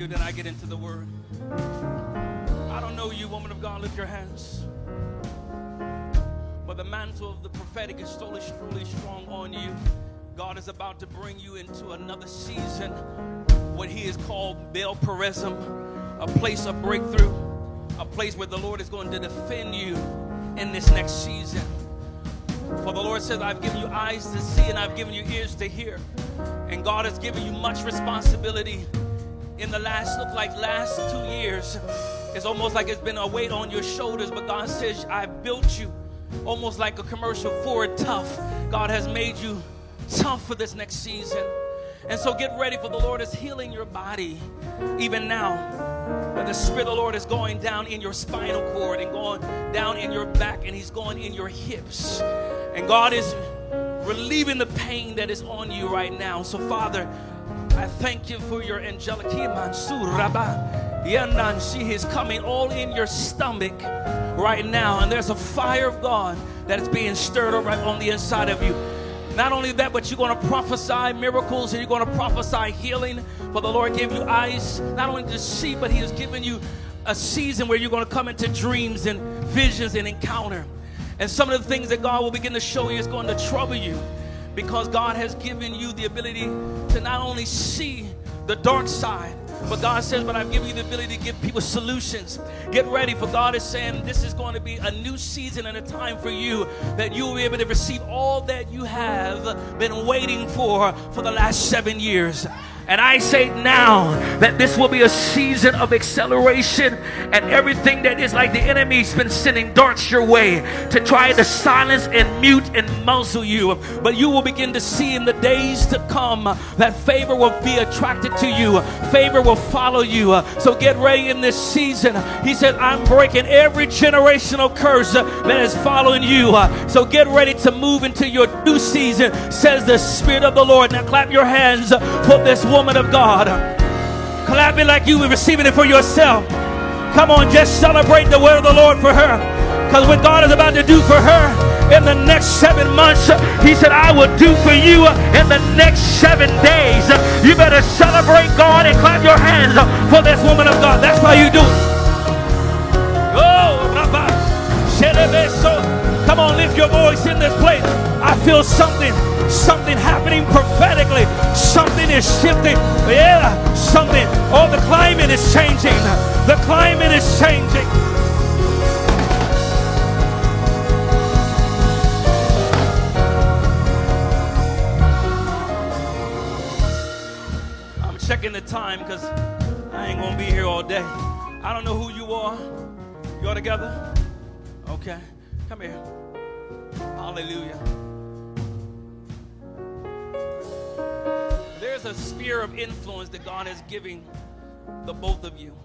Then I get into the word. I don't know you, woman of God, lift your hands. But the mantle of the prophetic is totally, truly strong on you. God is about to bring you into another season, what He is called Baal Perazim, a place of breakthrough, a place where the Lord is going to defend you in this next season. For the Lord says, I've given you eyes to see and I've given you ears to hear. And God has given you much responsibility in the last look like last two years it's almost like it's been a weight on your shoulders but god says i built you almost like a commercial ford tough. God has made you tough for this next season. And so get ready for the lord is healing your body even now. But the spirit of the lord is going down in your spinal cord and going down in your back and he's going in your hips. And god is relieving the pain that is on you right now. So father I thank you for your angelic She is coming all in your stomach right now, and there's a fire of God that is being stirred up right on the inside of you. Not only that, but you're going to prophesy miracles and you're going to prophesy healing. For the Lord gave you eyes, not only to see, but He has given you a season where you're going to come into dreams and visions and encounter. And some of the things that God will begin to show you is going to trouble you because God has given you the ability to not only see the dark side, but God says, But I've given you the ability to give people solutions. Get ready, for God is saying this is going to be a new season and a time for you that you will be able to receive all that you have been waiting for for the last seven years. And I say now that this will be a season of acceleration and everything that is like the enemy's been sending darts your way to try to silence and mute and muzzle you. But you will begin to see in the days to come that favor will be attracted to you, favor will follow you. So get ready in this season. He said, I'm breaking every generational curse that is following you. So get ready to move into your new season, says the Spirit of the Lord. Now clap your hands for this one woman of God. Clap it like you were receiving it for yourself. Come on, just celebrate the word of the Lord for her. Because what God is about to do for her in the next seven months, He said, I will do for you in the next seven days. You better celebrate God and clap your hands for this woman of God. That's how you do it. Oh, Rabbi. Come on, lift your voice in this place. I feel something something happening prophetically. Something is shifting. Yeah, something. Oh, the climate is changing. The climate is changing. I'm checking the time because I ain't going to be here all day. I don't know who you are. You all together? Okay. Come here. Hallelujah. There's a sphere of influence that God is giving the both of you.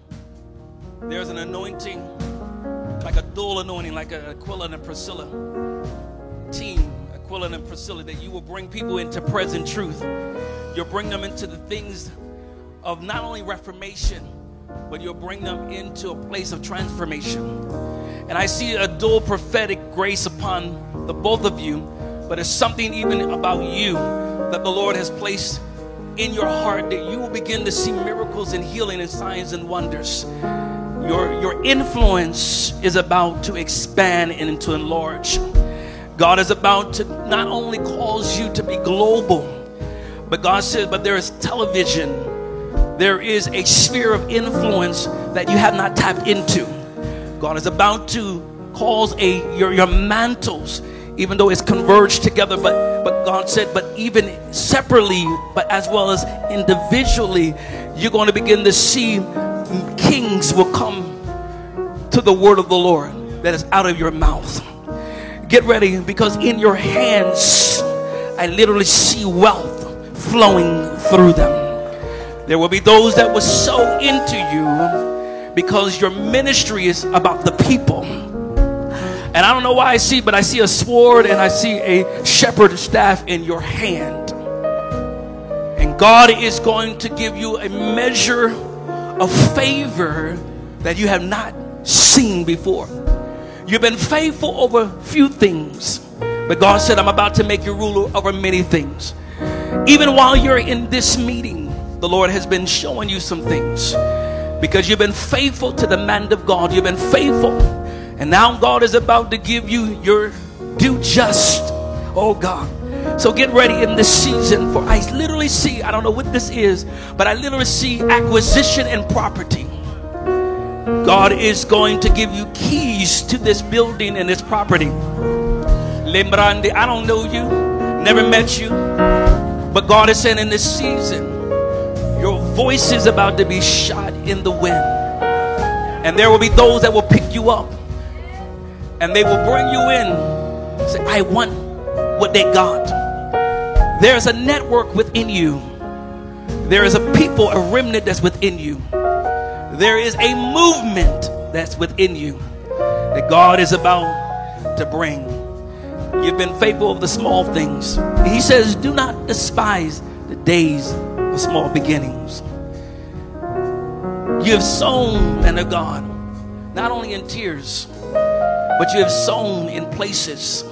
There's an anointing, like a dual anointing, like a Aquila and a Priscilla team, Aquila and Priscilla, that you will bring people into present truth. You'll bring them into the things of not only reformation, but you'll bring them into a place of transformation. And I see a dual prophetic grace upon the both of you, but it's something even about you that the Lord has placed in your heart that you will begin to see miracles and healing and signs and wonders. Your, your influence is about to expand and to enlarge. God is about to not only cause you to be global, but God says, but there is television. There is a sphere of influence that you have not tapped into. God is about to cause a your, your mantles even though it's converged together but but god said but even separately but as well as individually you're going to begin to see kings will come to the word of the lord that is out of your mouth. Get ready because in your hands i literally see wealth flowing through them. There will be those that will sow into you because your ministry is about the people and I don't know why I see, but I see a sword and I see a shepherd staff in your hand. And God is going to give you a measure of favor that you have not seen before. You've been faithful over few things, but God said, I'm about to make you ruler over many things. Even while you're in this meeting, the Lord has been showing you some things because you've been faithful to the man of God. You've been faithful. And now God is about to give you your due just. Oh God. So get ready in this season for I literally see, I don't know what this is, but I literally see acquisition and property. God is going to give you keys to this building and this property. Lembrande, I don't know you, never met you, but God is saying in this season, your voice is about to be shot in the wind. And there will be those that will pick you up and they will bring you in. Say, I want what they got. There's a network within you. There is a people, a remnant that's within you. There is a movement that's within you that God is about to bring. You've been faithful of the small things. He says, Do not despise the days of small beginnings. You have sown, man of God, not only in tears, but you have sown in places,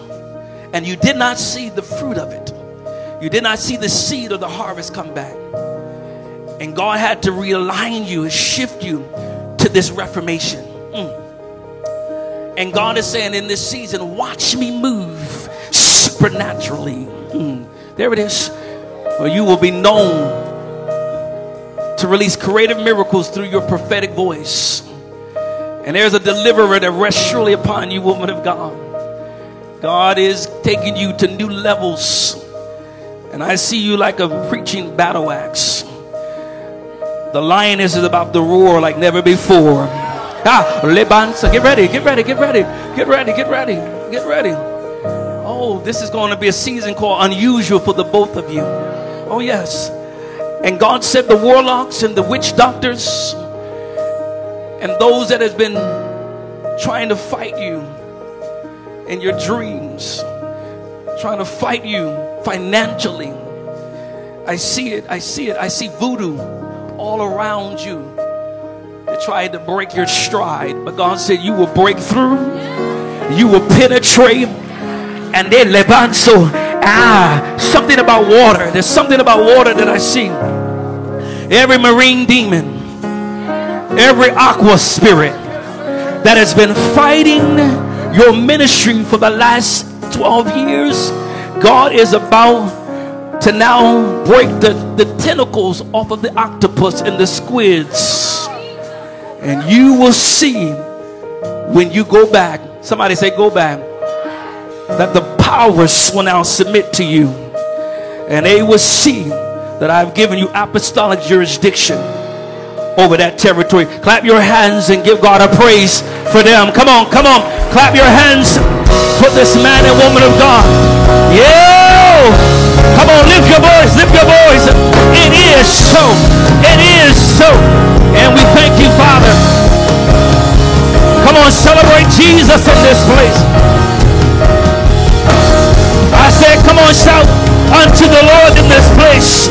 and you did not see the fruit of it. You did not see the seed of the harvest come back. And God had to realign you and shift you to this reformation. Mm. And God is saying in this season, watch me move supernaturally. Mm. There it is. Where you will be known to release creative miracles through your prophetic voice. And there's a deliverer that rests surely upon you, woman of God. God is taking you to new levels. And I see you like a preaching battle axe. The lioness is about to roar like never before. Ah, Lebansa, get ready, get ready, get ready, get ready, get ready, get ready. Oh, this is going to be a season called unusual for the both of you. Oh, yes. And God said the warlocks and the witch doctors and those that has been trying to fight you in your dreams, trying to fight you financially. I see it, I see it, I see voodoo all around you that tried to break your stride. But God said, You will break through, you will penetrate, and then levanto. Ah, something about water. There's something about water that I see. Every marine demon, every aqua spirit that has been fighting your ministry for the last 12 years, God is about to now break the, the tentacles off of the octopus and the squids. And you will see when you go back, somebody say, Go back, that the powers will now submit to you. And they will see that I've given you apostolic jurisdiction over that territory. Clap your hands and give God a praise for them. Come on, come on. Clap your hands for this man and woman of God. Yeah. Come on, lift your voice, lift your voice. It is so. It is so. And we thank you, Father. Come on, celebrate Jesus in this place. I said, come on, shout unto the Lord in this place.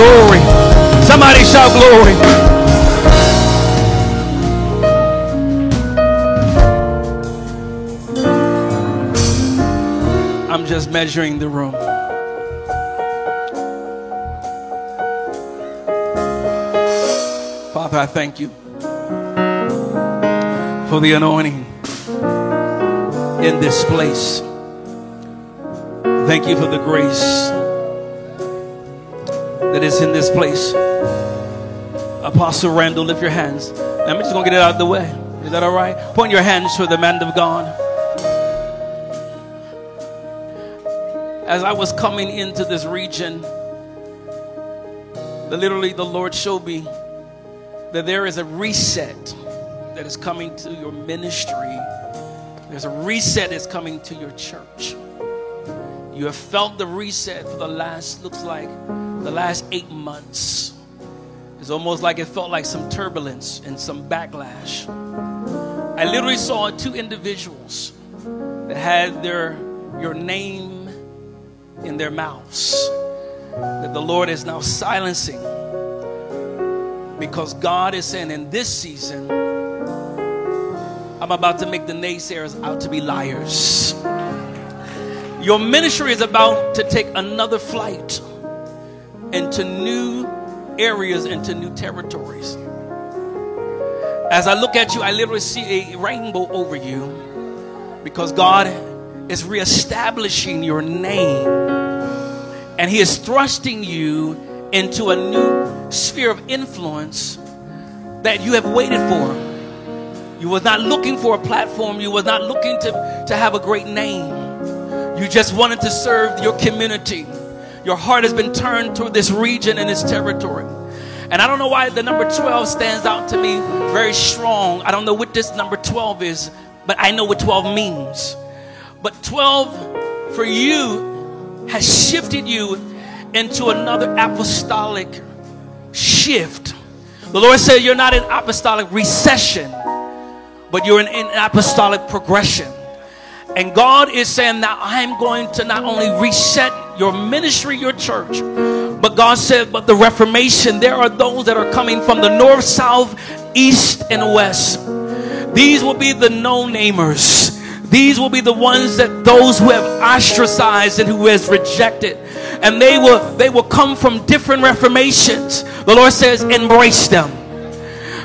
Glory. Somebody shout glory. I'm just measuring the room. Father, I thank you for the anointing in this place. Thank you for the grace that is in this place. Apostle Randall, lift your hands. I'm just going to get it out of the way. Is that all right? Point your hands to the man of God. as I was coming into this region, literally the Lord showed me that there is a reset that is coming to your ministry. There's a reset that's coming to your church. You have felt the reset for the last, looks like, the last eight months. It's almost like it felt like some turbulence and some backlash. I literally saw two individuals that had their your name in their mouths that the Lord is now silencing because God is saying in this season, I'm about to make the naysayers out to be liars. Your ministry is about to take another flight into new areas, into new territories. As I look at you, I literally see a rainbow over you because God is reestablishing your name and He is thrusting you into a new sphere of influence that you have waited for. You was not looking for a platform, you was not looking to, to have a great name. You just wanted to serve your community. Your heart has been turned toward this region and this territory. And I don't know why the number 12 stands out to me very strong. I don't know what this number 12 is, but I know what 12 means. But 12 for you has shifted you into another apostolic shift. The Lord said you're not in apostolic recession, but you're in, in apostolic progression. And God is saying that I'm going to not only reset your ministry, your church, but God said, but the Reformation, there are those that are coming from the north, south, east, and west. These will be the no namers. These will be the ones that those who have ostracized and who has rejected. And they will they will come from different reformations. The Lord says, embrace them.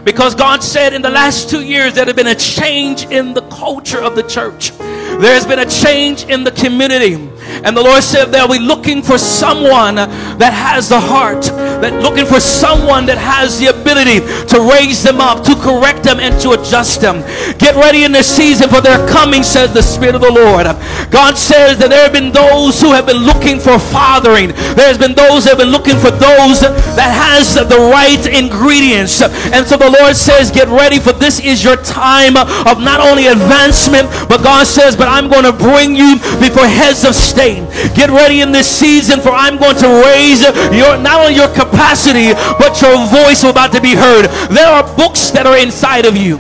Because God said in the last two years there had been a change in the culture of the church. There has been a change in the community. And the Lord said they'll be looking for someone that has the heart, that looking for someone that has the ability to raise them up, to correct them, and to adjust them. Get ready in this season for their coming, says the Spirit of the Lord. God says that there have been those who have been looking for fathering. There's been those that have been looking for those that has the right ingredients. And so the Lord says, get ready for this is your time of not only advancement, but God says, but I'm going to bring you before heads of state. Get ready in this season for I'm going to raise your not only your capacity, but your voice about to be heard. There are books that are inside of you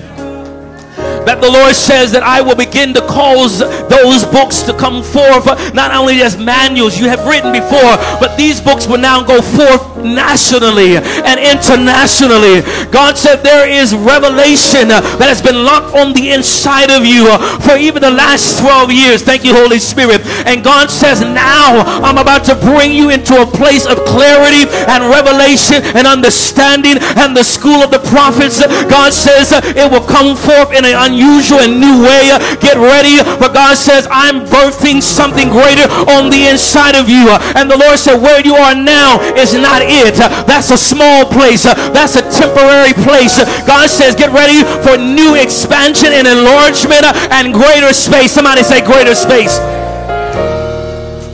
that the Lord says that I will begin to cause those books to come forth, not only as manuals you have written before, but these books will now go forth nationally and internationally. God said there is revelation that has been locked on the inside of you for even the last 12 years. Thank you, Holy Spirit. And God says, Now I'm about to bring you into a place of clarity and revelation and understanding and the school of the prophets. God says it will come forth in an unusual and new way. Get ready, for God says, I'm birthing something greater on the inside of you. And the Lord said, Where you are now is not it. That's a small place, that's a temporary place. God says, Get ready for new expansion and enlargement and greater space. Somebody say, Greater space.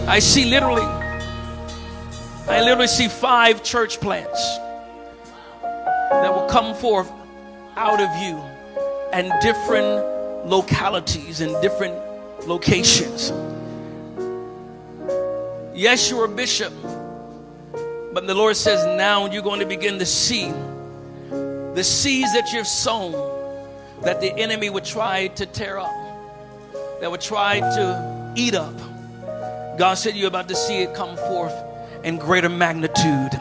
I see literally, I literally see five church plants that will come forth out of you and different localities and different locations. Yes, you're a bishop, but the Lord says now you're going to begin to see the seeds that you've sown that the enemy would try to tear up, that would try to eat up. God said you're about to see it come forth in greater magnitude.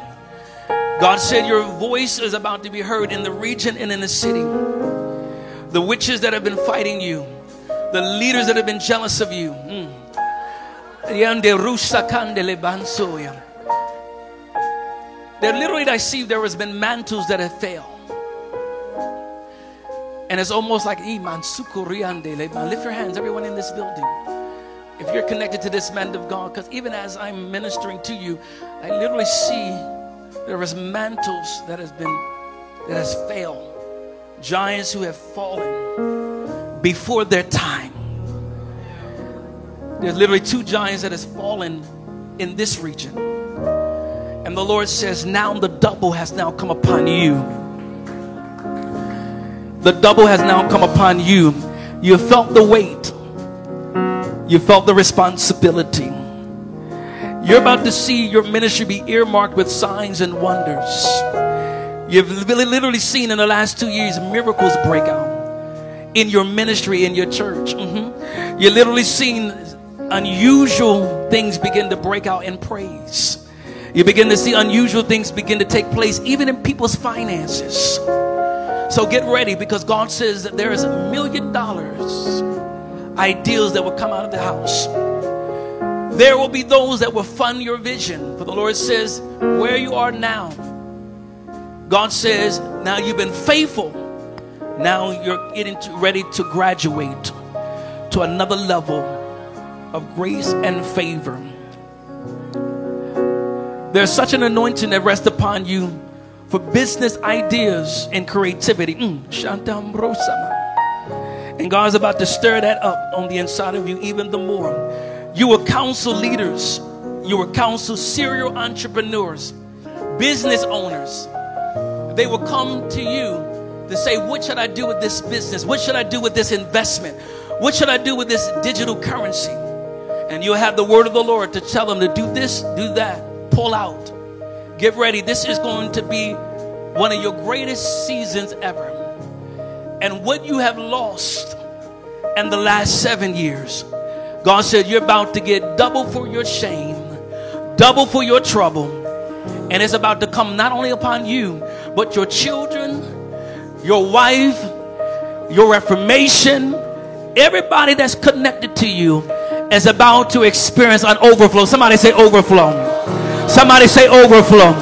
God said your voice is about to be heard in the region and in the city the witches that have been fighting you, the leaders that have been jealous of you. Mm. There literally, I see there has been mantles that have failed. And it's almost like, lift your hands, everyone in this building. If you're connected to this man of God, because even as I'm ministering to you, I literally see there is mantles that has been that has failed giants who have fallen before their time. There's literally two giants that has fallen in this region. And the Lord says, now the double has now come upon you. The double has now come upon you. You felt the weight. You felt the responsibility. You're about to see your ministry be earmarked with signs and wonders. You've literally seen in the last two years miracles break out in your ministry, in your church. Mm-hmm. You've literally seen unusual things begin to break out in praise. You begin to see unusual things begin to take place, even in people's finances. So get ready because God says that there is a million dollars ideals that will come out of the house. There will be those that will fund your vision. For the Lord says, where you are now, God says, now you've been faithful. Now you're getting to, ready to graduate to another level of grace and favor. There's such an anointing that rests upon you for business ideas and creativity. Mm, and God's about to stir that up on the inside of you even the more. You will counsel leaders, you will counsel serial entrepreneurs, business owners. They will come to you to say, What should I do with this business? What should I do with this investment? What should I do with this digital currency? And you'll have the word of the Lord to tell them to do this, do that, pull out. Get ready. This is going to be one of your greatest seasons ever. And what you have lost in the last seven years, God said, You're about to get double for your shame, double for your trouble. And it's about to come not only upon you, but your children, your wife, your reformation, everybody that's connected to you is about to experience an overflow. Somebody say overflow. Somebody say overflow.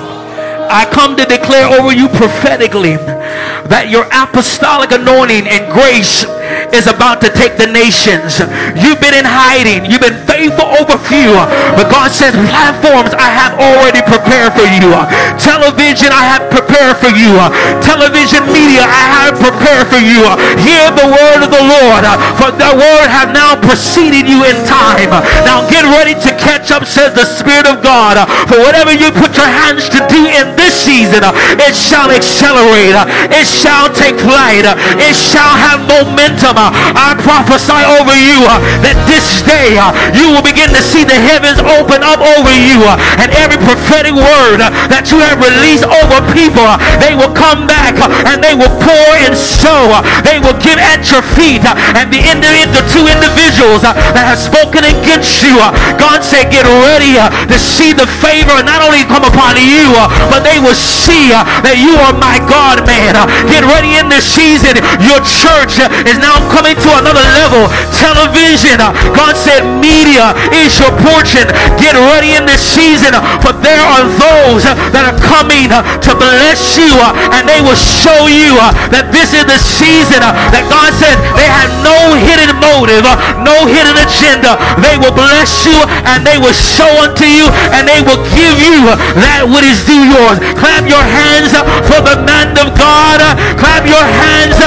I come to declare over you prophetically that your apostolic anointing and grace is about to take the nations. You've been in hiding. You've been faithful over few. But God says, platforms I have already prepared for you. Television I have prepared for you. Television media I have prepared for you. Hear the word of the Lord. For the word have now preceded you in time. Now get ready to catch up, says the Spirit of God. For whatever you put your hands to do in this season, it shall accelerate. It shall take flight. It shall have momentum. I prophesy over you uh, that this day uh, you will begin to see the heavens open up over you uh, and every prophetic word uh, that you have released over people, uh, they will come back uh, and they will pour and sow. They will give at your feet. And the, the two individuals that have spoken against you, God said, get ready to see the favor not only come upon you, but they will see that you are my God, man. Get ready in this season. Your church is now coming to another level. Television, God said media is your portion. Get ready in this season, for there are those that are coming to bless you, and they will show you that this is the season that God said they have no hidden motive, no hidden agenda. They will bless you and they will show unto you and they will give you that which is due yours. Clap your hands for the man of God. Clap your hands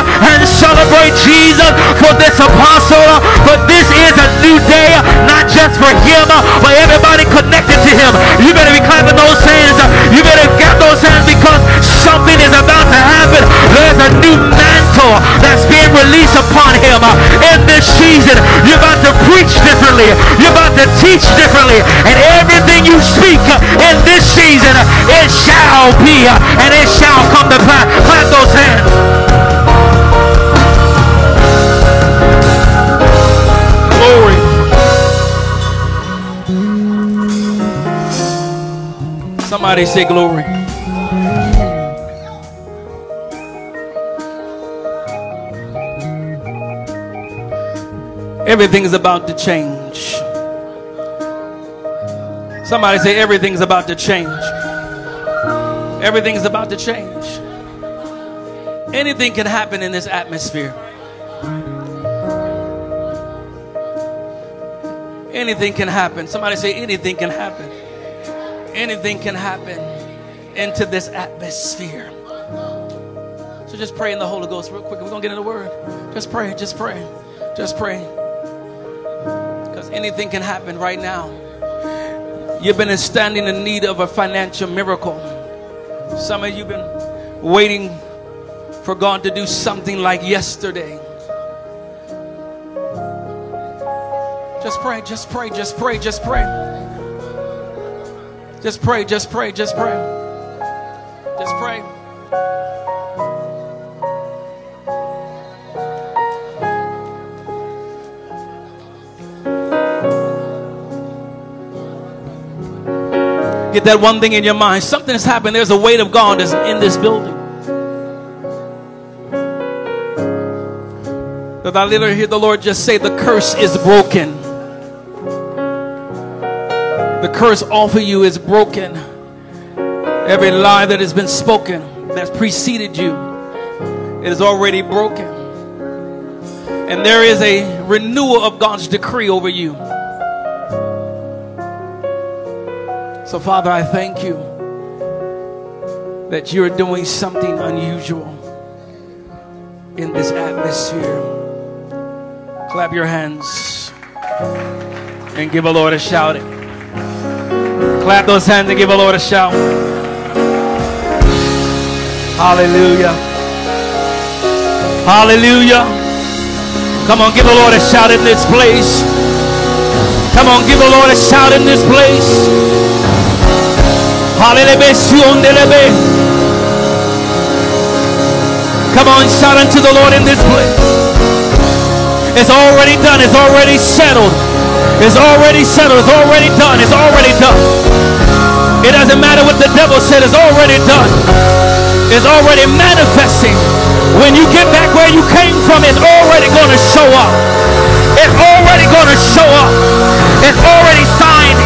and celebrate Jesus for this apostle. For this is a new day, not just for him, but everybody connected to him. You better be clapping those hands. You better get those hands because something is about to happen. There's a new mantle that's being released upon him in this season. You're about to preach differently. You're about to teach differently. And everything you speak in this season, it shall be and it shall come to pass. Clap those hands. Somebody say glory. Everything is about to change. Somebody say everything's about to change. Everything's about to change. Anything can happen in this atmosphere. Anything can happen. Somebody say, anything can happen. Anything can happen into this atmosphere. So just pray in the Holy Ghost real quick. We're going to get in the Word. Just pray, just pray, just pray. Because anything can happen right now. You've been standing in need of a financial miracle. Some of you have been waiting for God to do something like yesterday. Just pray, just pray, just pray, just pray. Just pray, just pray, just pray. Just pray. Get that one thing in your mind. Something has happened. There's a weight of God that's in this building. That I literally hear the Lord just say, The curse is broken. The curse off of you is broken. Every lie that has been spoken that's preceded you, it is already broken. And there is a renewal of God's decree over you. So, Father, I thank you that you're doing something unusual in this atmosphere. Clap your hands and give a Lord a shout. Clap those hands and give the Lord a shout. Hallelujah. Hallelujah. Come on, give the Lord a shout in this place. Come on, give the Lord a shout in this place. Hallelujah. Come on, shout unto the Lord in this place. It's already done. It's already settled. It's already settled. It's already done. It's already done. It doesn't matter what the devil said. It's already done. It's already manifesting. When you get back where you came from, it's already going to show up. It's already going to show up. It's already signed,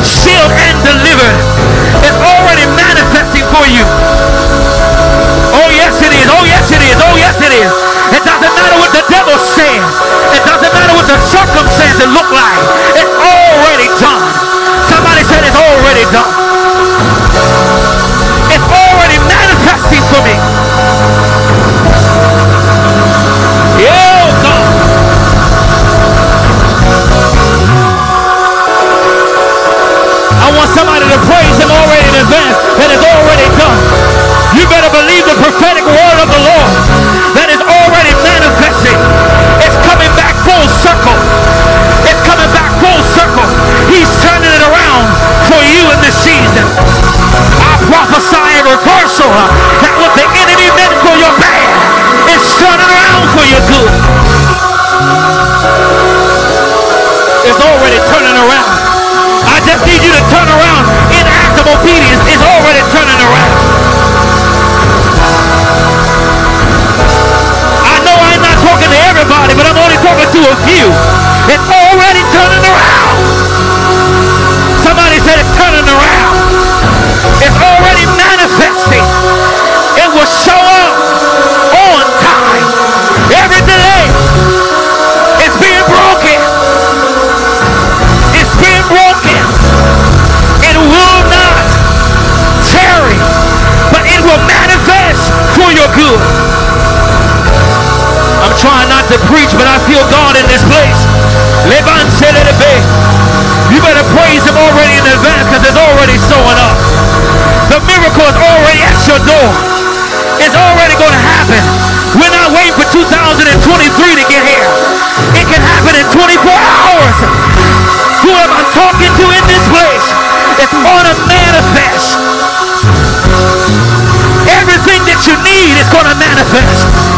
sealed, and delivered is already manifesting for you. Oh, yes, it is. Oh, yes, it is. Oh, yes, it is. It doesn't matter what the devil says. It doesn't matter what the circumstances look like. It's already done. Somebody said it's already done. It's already manifesting for me. I want somebody to praise him already in advance that is already done. You better believe the prophetic word of the Lord reversal that what the enemy meant for your bad is turning around for your good. It's already turning around. I just need you to turn around in act of obedience. It's already turning around. I know I'm not talking to everybody, but I'm only talking to a few. It's already turning around. Somebody said it's turning around. It's already preach, but I feel God in this place. You better praise him already in advance because it's already showing up. The miracle is already at your door. It's already going to happen. We're not waiting for 2023 to get here. It can happen in 24 hours. Who am I talking to in this place? It's going to manifest. Everything that you need is going to manifest.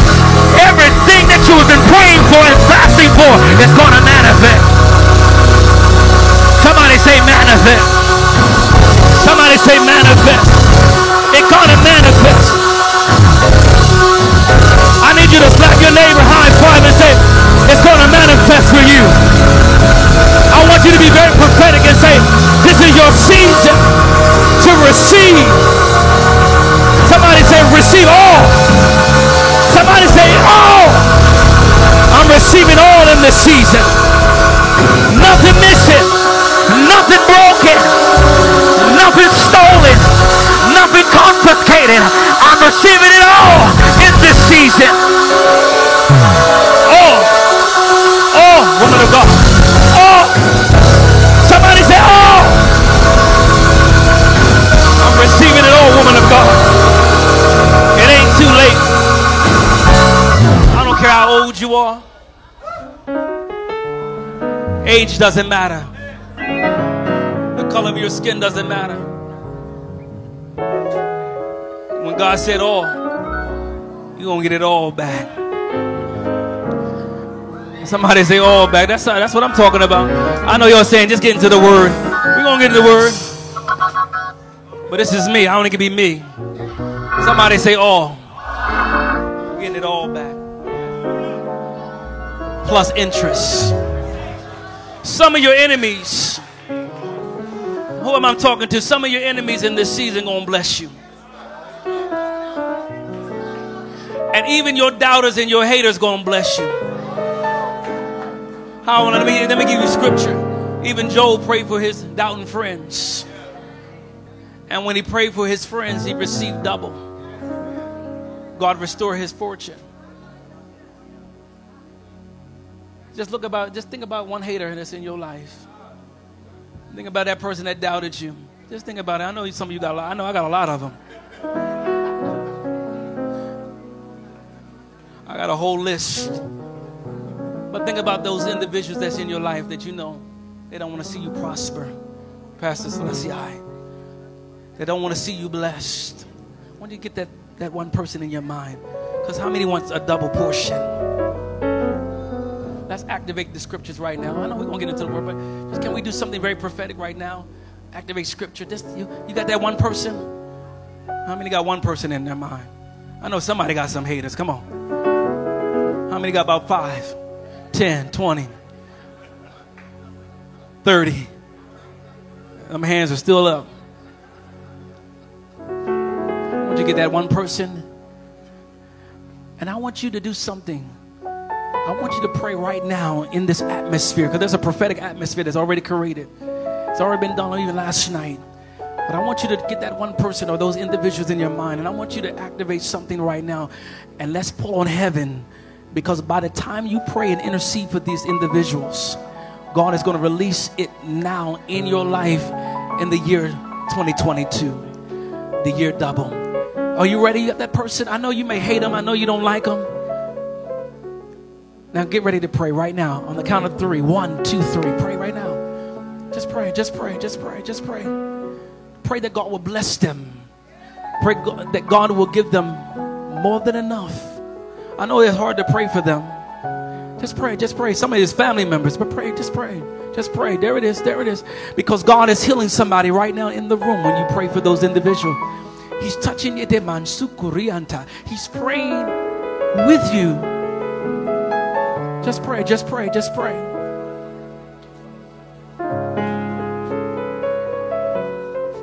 You have been praying for and fasting for is going to manifest. Somebody say manifest. Somebody say manifest. It's going to manifest. I need you to slap your neighbor high five and say, it's going to manifest for you. I want you to be very prophetic and say, this is your season to receive. Season. Nothing missing. Nothing broken. Nothing stolen. Nothing confiscated. I'm receiving it all in this season. Age doesn't matter. The color of your skin doesn't matter. When God said oh, all, you're going to get it all back. Somebody say all back. That's, that's what I'm talking about. I know you're saying just get into the word. We're going to get into the word. But this is me. I only can be me. Somebody say all. We're getting it all back. Plus interest. Some of your enemies Who am I talking to? Some of your enemies in this season gonna bless you. And even your doubters and your haters gonna bless you. How let me let me give you scripture. Even Job prayed for his doubting friends. And when he prayed for his friends, he received double. God restored his fortune. Just look about, just think about one hater that's in your life. Think about that person that doubted you. Just think about it. I know some of you got a lot. I know I got a lot of them. I got a whole list. But think about those individuals that's in your life that you know they don't want to see you prosper. Pastor Celestia. They don't want to see you blessed. When you get that, that one person in your mind? Because how many wants a double portion? Let's activate the scriptures right now. I know we're going to get into the word, but just can we do something very prophetic right now? Activate scripture. Just you, you got that one person? How many got one person in their mind? I know somebody got some haters. Come on. How many got about five, ten, twenty, thirty? Them hands are still up. I want you to get that one person. And I want you to do something I want you to pray right now in this atmosphere because there's a prophetic atmosphere that's already created. It's already been done even last night. But I want you to get that one person or those individuals in your mind, and I want you to activate something right now. And let's pull on heaven because by the time you pray and intercede for these individuals, God is going to release it now in your life in the year 2022, the year double. Are you ready? You got that person? I know you may hate them, I know you don't like them. Now get ready to pray right now on the count of three. One, two, three. Pray right now. Just pray, just pray, just pray, just pray. Pray that God will bless them. Pray that God will give them more than enough. I know it's hard to pray for them. Just pray, just pray. Some of his family members, but pray, just pray. Just pray. There it is, there it is. Because God is healing somebody right now in the room when you pray for those individuals. He's touching you. He's praying with you just pray, just pray, just pray.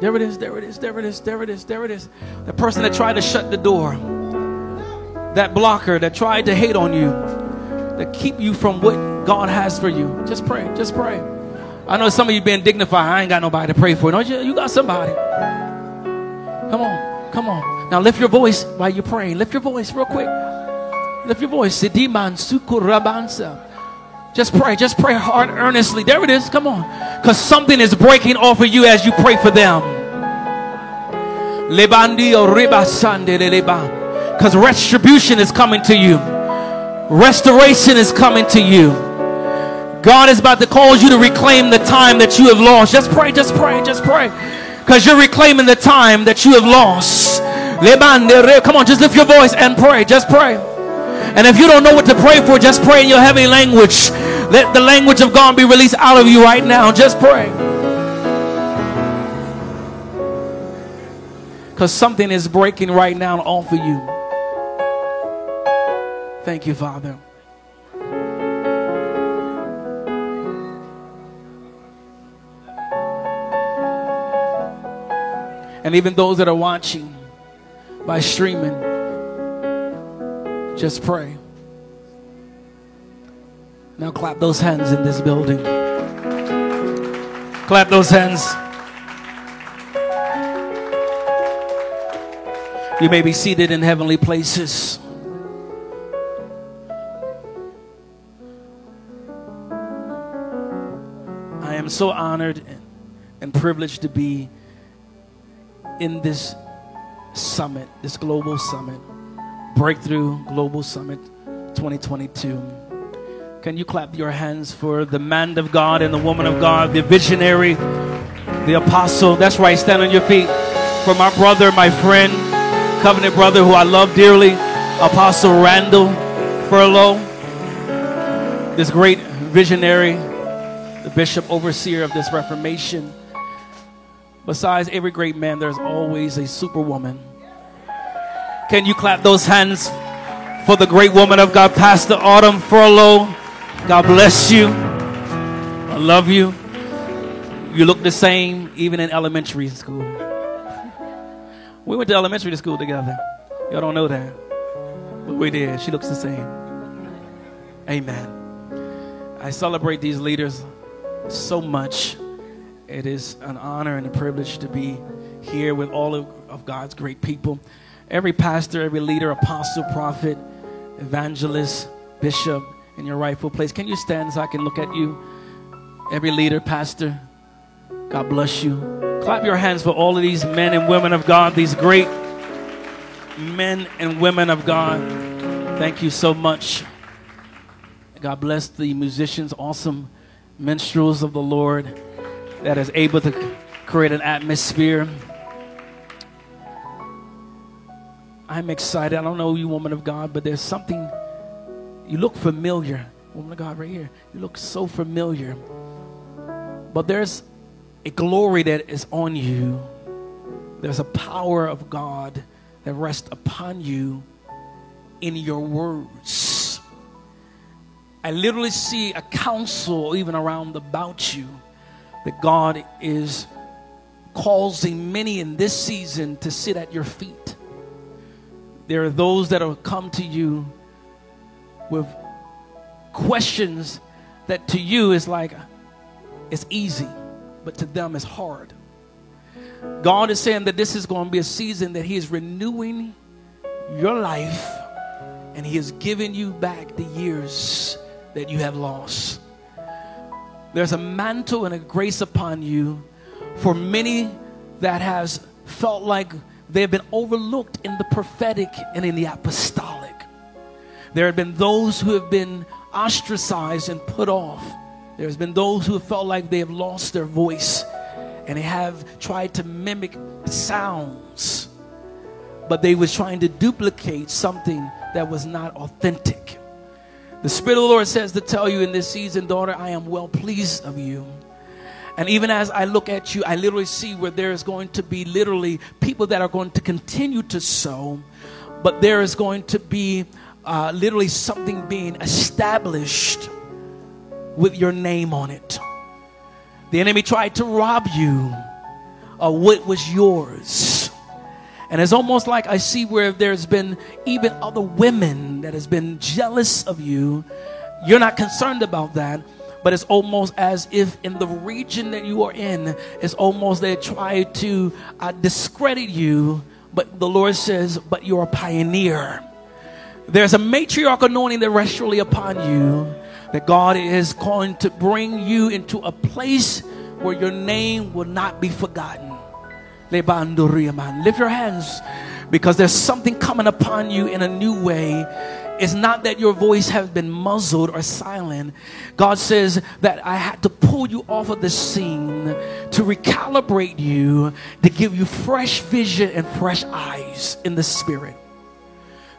There it is, there it is, there it is, there it is, there it is. The person that tried to shut the door, that blocker that tried to hate on you, to keep you from what God has for you. Just pray, just pray. I know some of you being dignified. I ain't got nobody to pray for. No, you, you got somebody. Come on, come on. Now lift your voice while you're praying. Lift your voice real quick. Lift your voice. Just pray. Just pray hard, earnestly. There it is. Come on. Because something is breaking off of you as you pray for them. Because retribution is coming to you. Restoration is coming to you. God is about to cause you to reclaim the time that you have lost. Just pray, just pray, just pray. Because you're reclaiming the time that you have lost. Come on, just lift your voice and pray. Just pray. And if you don't know what to pray for, just pray in your heavenly language. Let the language of God be released out of you right now. Just pray. Because something is breaking right now off of you. Thank you, Father. And even those that are watching by streaming, just pray. Now clap those hands in this building. Clap those hands. You may be seated in heavenly places. I am so honored and privileged to be in this summit, this global summit. Breakthrough Global Summit 2022. Can you clap your hands for the man of God and the woman of God, the visionary, the apostle? That's right, stand on your feet. For my brother, my friend, covenant brother who I love dearly, Apostle Randall Furlow, this great visionary, the bishop overseer of this Reformation. Besides every great man, there's always a superwoman can you clap those hands for the great woman of God, Pastor Autumn Furlow? God bless you. I love you. You look the same even in elementary school. We went to elementary school together. Y'all don't know that. But we did. She looks the same. Amen. I celebrate these leaders so much. It is an honor and a privilege to be here with all of, of God's great people. Every pastor, every leader, apostle, prophet, evangelist, bishop in your rightful place. Can you stand so I can look at you? Every leader, pastor, God bless you. Clap your hands for all of these men and women of God, these great men and women of God. Thank you so much. God bless the musicians, awesome minstrels of the Lord that is able to create an atmosphere. I'm excited. I don't know you, woman of God, but there's something, you look familiar. Woman of God, right here. You look so familiar. But there's a glory that is on you, there's a power of God that rests upon you in your words. I literally see a council even around about you that God is causing many in this season to sit at your feet. There are those that have come to you with questions that to you is like, it's easy, but to them it's hard. God is saying that this is going to be a season that He is renewing your life and He is giving you back the years that you have lost. There's a mantle and a grace upon you for many that has felt like they have been overlooked in the prophetic and in the apostolic. There have been those who have been ostracized and put off. There's been those who have felt like they have lost their voice and they have tried to mimic sounds, but they was trying to duplicate something that was not authentic. The Spirit of the Lord says to tell you in this season, daughter, I am well pleased of you. And even as I look at you, I literally see where there is going to be literally people that are going to continue to sow, but there is going to be uh, literally something being established with your name on it. The enemy tried to rob you of what was yours. And it's almost like I see where there's been even other women that has been jealous of you. You're not concerned about that, but it's almost as if in the region that you are in, it's almost they try to uh, discredit you. But the Lord says, but you're a pioneer. There's a matriarch anointing that rests really upon you. That God is going to bring you into a place where your name will not be forgotten. Lift your hands because there's something coming upon you in a new way. It's not that your voice has been muzzled or silent. God says that I had to pull you off of the scene to recalibrate you, to give you fresh vision and fresh eyes in the spirit.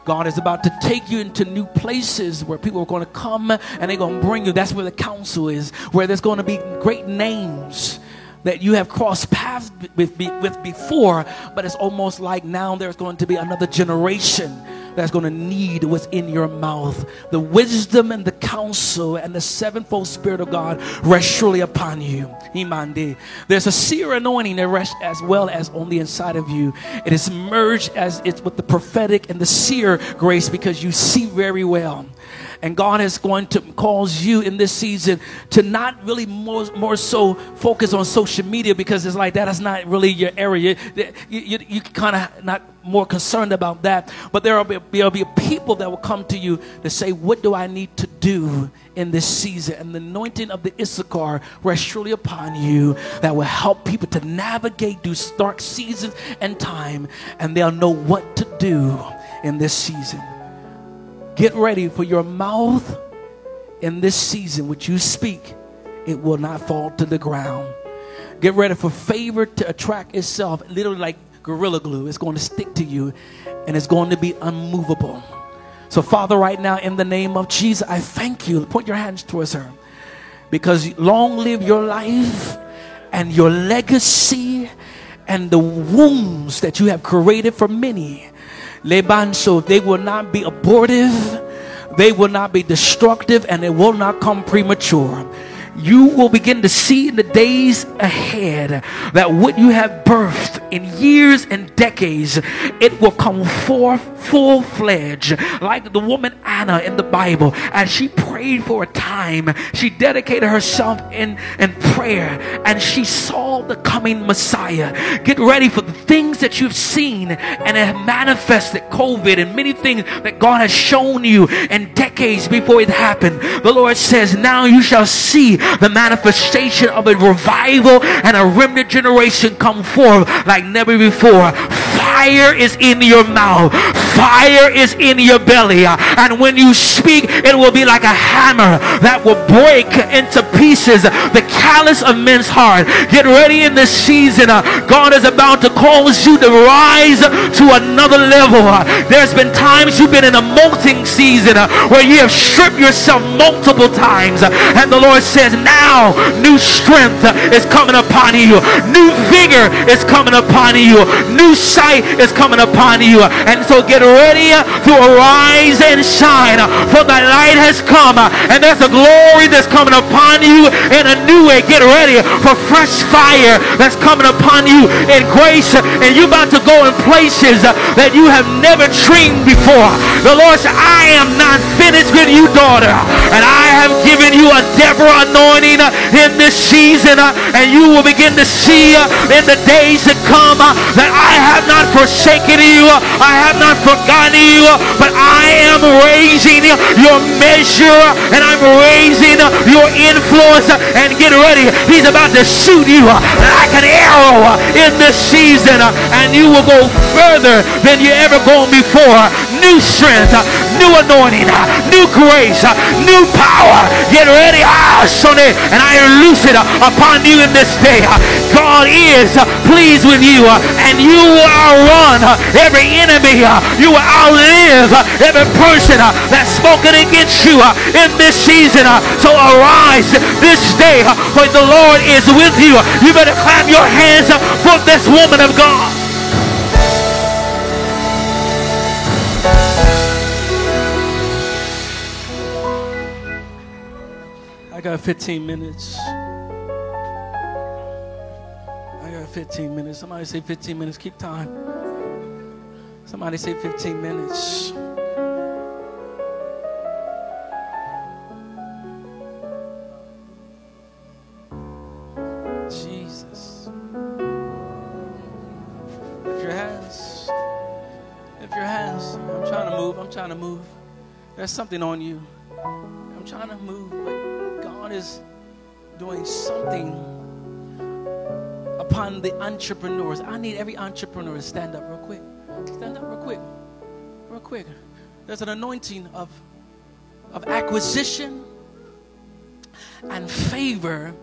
God is about to take you into new places where people are going to come and they're going to bring you. That's where the council is, where there's going to be great names that you have crossed paths with, with before, but it's almost like now there's going to be another generation that's going to need what's in your mouth. The wisdom and the counsel and the sevenfold spirit of God rest surely upon you. Imandi. There's a seer anointing that rests as well as on the inside of you. It is merged as it's with the prophetic and the seer grace because you see very well. And God is going to cause you in this season to not really more, more so focus on social media because it's like that is not really your area. You, you, you kind of not more concerned about that. But there will be, there will be people that will come to you to say, What do I need to do in this season? And the anointing of the Issachar rests truly upon you that will help people to navigate through dark seasons and time, and they'll know what to do in this season. Get ready for your mouth in this season, which you speak, it will not fall to the ground. Get ready for favor to attract itself, literally like gorilla glue. It's going to stick to you and it's going to be unmovable. So, Father, right now, in the name of Jesus, I thank you. Point your hands towards her. Because long live your life and your legacy and the wounds that you have created for many Lebanso, they will not be abortive, they will not be destructive, and it will not come premature. You will begin to see in the days ahead that what you have birthed in years and decades, it will come forth full fledged, like the woman Anna in the Bible. As she prayed for a time, she dedicated herself in, in prayer and she saw the coming Messiah. Get ready for the things that you've seen and have manifested COVID and many things that God has shown you in decades before it happened. The Lord says, Now you shall see the manifestation of a revival and a remnant generation come forth like never before. Fire is in your mouth. Fire is in your belly. And when you speak, it will be like a hammer that will break into pieces the callous of men's heart. Get ready in this season. God is about to cause you to rise to another level. There's been times you've been in a molting season where you have stripped yourself multiple times. And the Lord says, now new strength is coming upon you. New vigor is coming upon you. New sight is coming upon you. And so get ready to arise and shine, for the light has come, and there's a glory that's coming upon you in a new way. Get ready for fresh fire that's coming upon you in grace, and you're about to go in places that you have never dreamed before. The Lord said, I am not finished with you, daughter, and I have given you a Deborah anointing Uh, in this season, uh, and you will begin to see uh, in the days to come that I have not forsaken you, I have not forgotten you, but I am raising your measure and I'm raising your influence. And get ready, He's about to shoot you like an arrow in this season, and you will go further than you ever gone before. New strength, new anointing, new grace, new power. Get ready, ah, Sonny, and I loose it upon you in this day. God is pleased with you, and you will run every enemy. You will outlive every person that's spoken against you in this season. So arise this day, for the Lord is with you. You better clap your hands for this woman of God. I got 15 minutes. I got 15 minutes. Somebody say 15 minutes. Keep time. Somebody say 15 minutes. Jesus. Lift your hands. Lift your hands. I'm trying to move. I'm trying to move. There's something on you. I'm trying to move, God is doing something upon the entrepreneurs. I need every entrepreneur to stand up real quick. Stand up real quick. Real quick. There's an anointing of, of acquisition and favor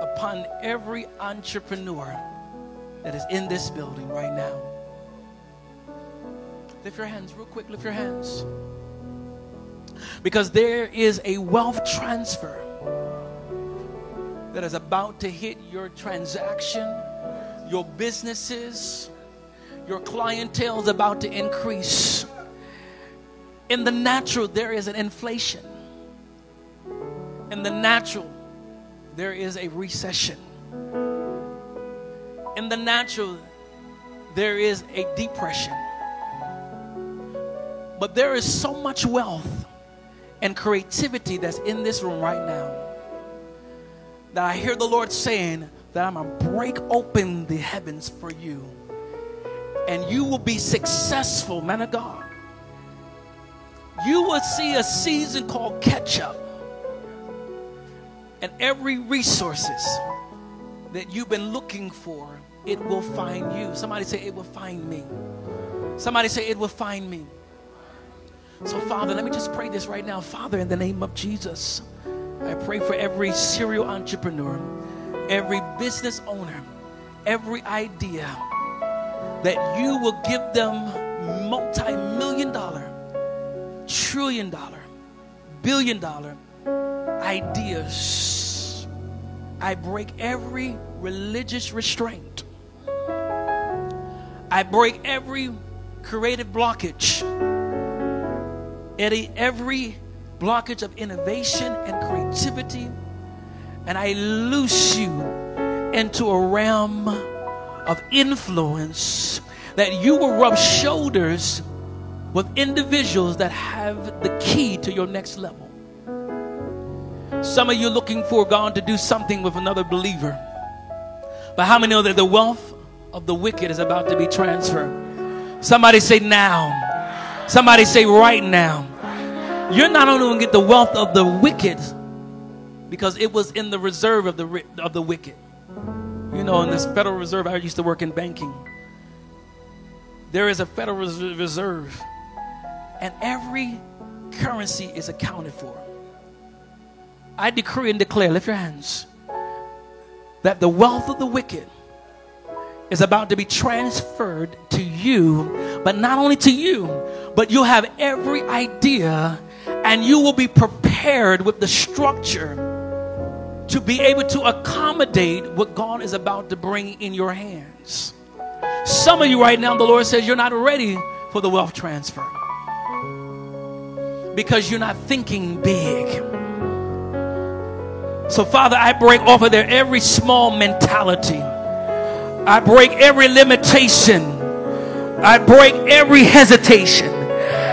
upon every entrepreneur that is in this building right now. Lift your hands real quick. Lift your hands. Because there is a wealth transfer that is about to hit your transaction, your businesses, your clientele is about to increase. In the natural, there is an inflation. In the natural, there is a recession. In the natural, there is a depression. But there is so much wealth and creativity that's in this room right now that I hear the Lord saying that I'm going to break open the heavens for you. And you will be successful, man of God. You will see a season called catch up. And every resources that you've been looking for, it will find you. Somebody say it will find me. Somebody say it will find me. So, Father, let me just pray this right now. Father, in the name of Jesus. I pray for every serial entrepreneur, every business owner, every idea that you will give them multi million dollar, trillion dollar, billion dollar ideas. I break every religious restraint. I break every creative blockage. Eddie, every blockage of innovation and creativity and I loose you into a realm of influence that you will rub shoulders with individuals that have the key to your next level. Some of you are looking for God to do something with another believer. But how many know that the wealth of the wicked is about to be transferred? Somebody say now. Somebody say right now. You're not only going to get the wealth of the wicked because it was in the reserve of the of the wicked. You know, in this Federal Reserve, I used to work in banking. There is a Federal Reserve, and every currency is accounted for. I decree and declare, lift your hands, that the wealth of the wicked is about to be transferred to you, but not only to you, but you'll have every idea and you will be prepared with the structure to be able to accommodate what God is about to bring in your hands. Some of you right now, the Lord says you're not ready for the wealth transfer because you're not thinking big. So, Father, I break off of there every small mentality. I break every limitation. I break every hesitation.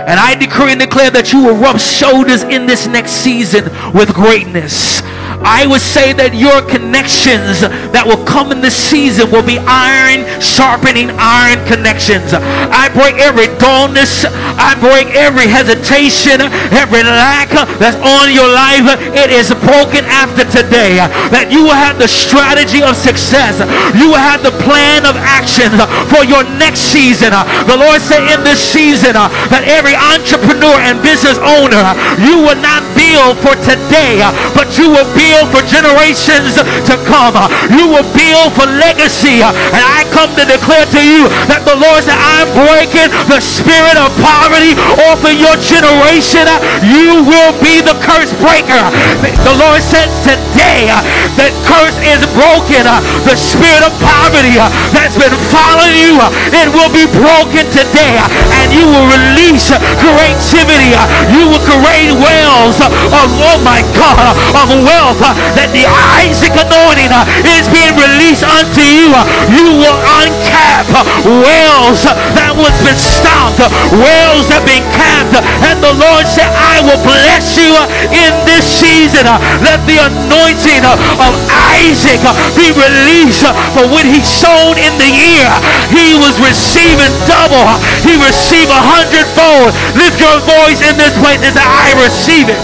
And I decree and declare that you will rub shoulders in this next season with greatness. I would say that your connections that will come in this season will be iron sharpening iron connections. I break every dullness. I break every hesitation, every lack that's on your life. It is broken after today. That you will have the strategy of success. You will have the plan of action for your next season. The Lord said in this season that every entrepreneur and business owner, you will not build for today, but you will build build for generations to come. You will build for legacy. And I come to declare to you that the Lord said, I'm breaking the spirit of poverty off of your generation. You will be the curse breaker. The Lord says today that curse is broken. The spirit of poverty that's been following you, it will be broken today. You will release creativity. You will create wells of, oh my God, of wealth that the Isaac anointing is being released unto you. You will uncap wells that was been stopped, wells that been capped. And the Lord said, I will bless you in this season. Let the anointing of Isaac be released. For when he sown in the year, he was receiving double. He received a hundredfold. Lift your voice in this place and say, I receive it.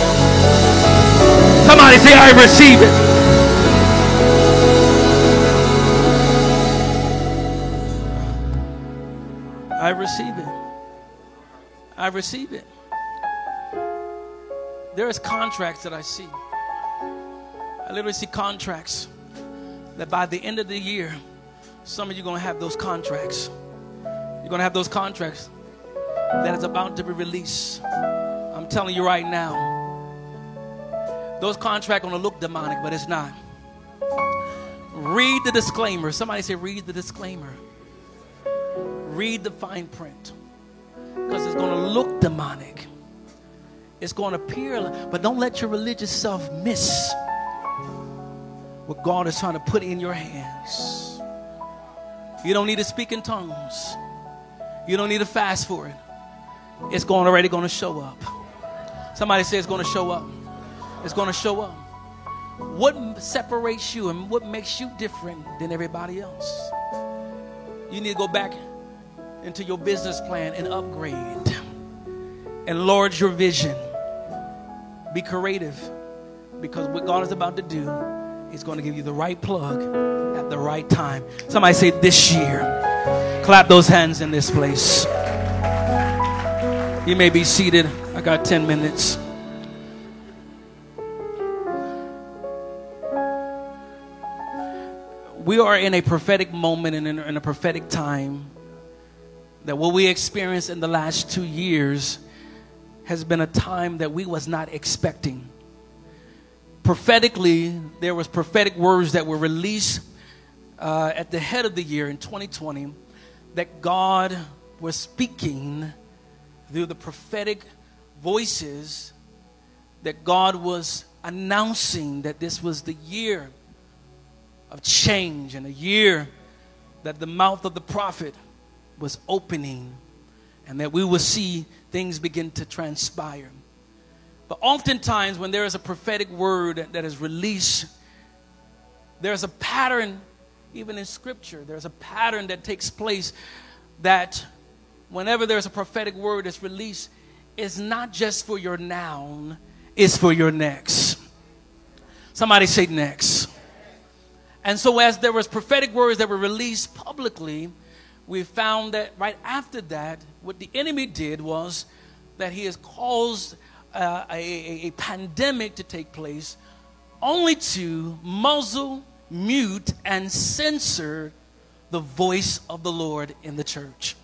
Somebody say, I receive it. I receive it. I receive it. There is contracts that I see. I literally see contracts that by the end of the year, some of you are going to have those contracts. You're going to have those contracts that is about to be released. I'm telling you right now, those contracts gonna look demonic, but it's not. Read the disclaimer. Somebody say, read the disclaimer. Read the fine print. Because it's gonna look demonic. It's gonna appear, but don't let your religious self miss what God is trying to put in your hands. You don't need to speak in tongues. You don't need to fast for it. It's going already going to show up. Somebody say it's going to show up It's going to show up. What separates you and what makes you different than everybody else? You need to go back into your business plan and upgrade. Enlarge your vision. Be creative because what God is about to do is going to give you the right plug at the right time. Somebody say this year. Clap those hands in this place. You may be seated. I got 10 minutes. we are in a prophetic moment and in a prophetic time that what we experienced in the last two years has been a time that we was not expecting prophetically there was prophetic words that were released uh, at the head of the year in 2020 that god was speaking through the prophetic voices that god was announcing that this was the year of change and a year that the mouth of the prophet was opening and that we will see things begin to transpire. But oftentimes, when there is a prophetic word that is released, there's a pattern, even in scripture, there's a pattern that takes place that whenever there's a prophetic word that's released, it's not just for your noun, it's for your next. Somebody say next. And so, as there was prophetic words that were released publicly, we found that right after that, what the enemy did was that he has caused uh, a, a, a pandemic to take place only to muzzle, mute, and censor the voice of the Lord in the church.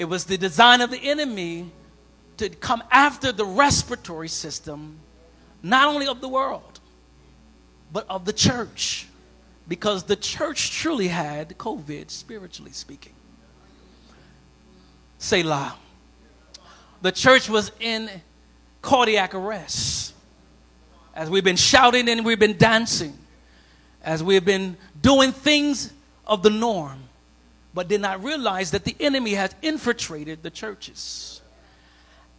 It was the design of the enemy to come after the respiratory system, not only of the world, but of the church. Because the church truly had COVID, spiritually speaking. Selah. The church was in cardiac arrest. As we've been shouting and we've been dancing, as we've been doing things of the norm, but did not realize that the enemy had infiltrated the churches.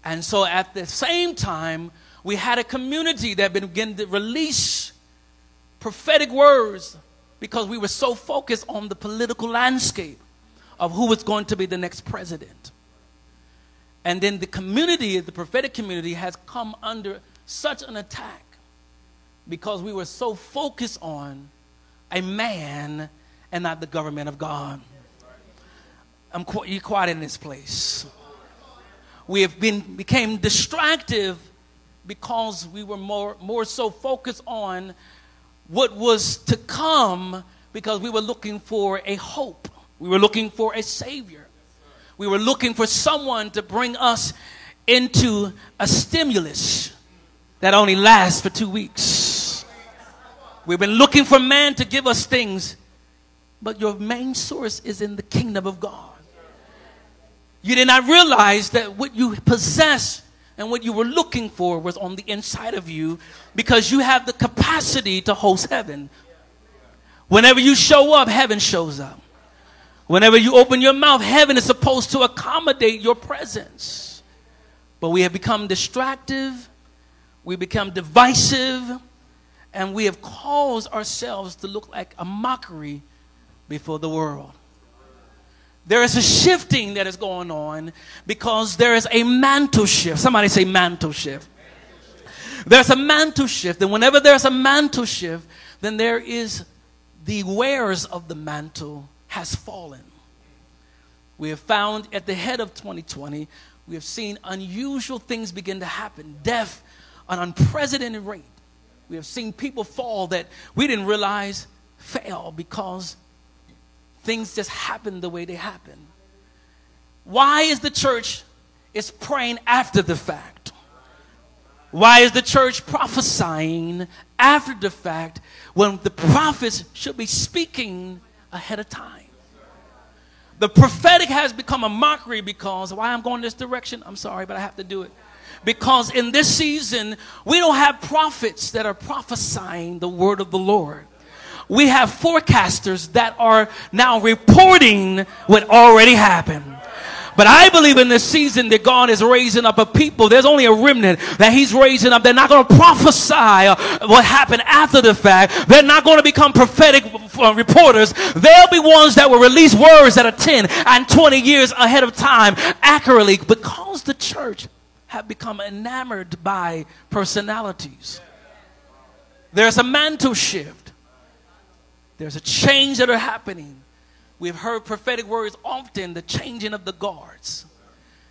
And so at the same time, we had a community that began to release prophetic words because we were so focused on the political landscape of who was going to be the next president. And then the community, the prophetic community, has come under such an attack because we were so focused on a man and not the government of God. I'm qu- you quiet in this place. We have been became distractive because we were more more so focused on what was to come because we were looking for a hope. We were looking for a savior. We were looking for someone to bring us into a stimulus that only lasts for two weeks. We've been looking for man to give us things, but your main source is in the kingdom of God. You did not realize that what you possess and what you were looking for was on the inside of you because you have the capacity to host heaven. Whenever you show up, heaven shows up. Whenever you open your mouth, heaven is supposed to accommodate your presence. But we have become distractive, we become divisive, and we have caused ourselves to look like a mockery before the world. There is a shifting that is going on because there is a mantle shift. Somebody say mantle shift. There's a mantle shift, and whenever there's a mantle shift, then there is the wares of the mantle has fallen. We have found at the head of 2020, we have seen unusual things begin to happen, death, an unprecedented rate. We have seen people fall that we didn't realize fell because things just happen the way they happen. Why is the church is praying after the fact? Why is the church prophesying after the fact when the prophets should be speaking ahead of time? The prophetic has become a mockery because why I'm going this direction? I'm sorry, but I have to do it. Because in this season, we don't have prophets that are prophesying the word of the Lord we have forecasters that are now reporting what already happened. But I believe in this season that God is raising up a people. There's only a remnant that He's raising up. They're not going to prophesy what happened after the fact. They're not going to become prophetic uh, reporters. They'll be ones that will release words that are 10 and 20 years ahead of time accurately because the church have become enamored by personalities. There's a mantle shift. There's a change that are happening. We've heard prophetic words often, the changing of the guards.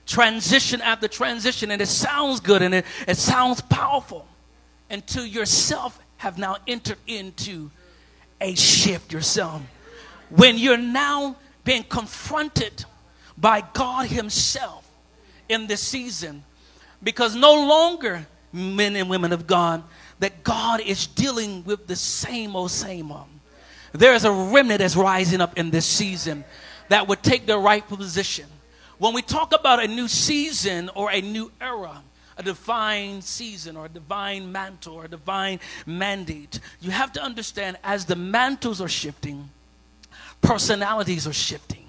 Transition after transition, and it sounds good and it, it sounds powerful until yourself have now entered into a shift yourself. When you're now being confronted by God Himself in this season, because no longer, men and women of God, that God is dealing with the same old, same old. There is a remnant that's rising up in this season that would take their rightful position. When we talk about a new season or a new era, a divine season or a divine mantle or a divine mandate, you have to understand as the mantles are shifting, personalities are shifting.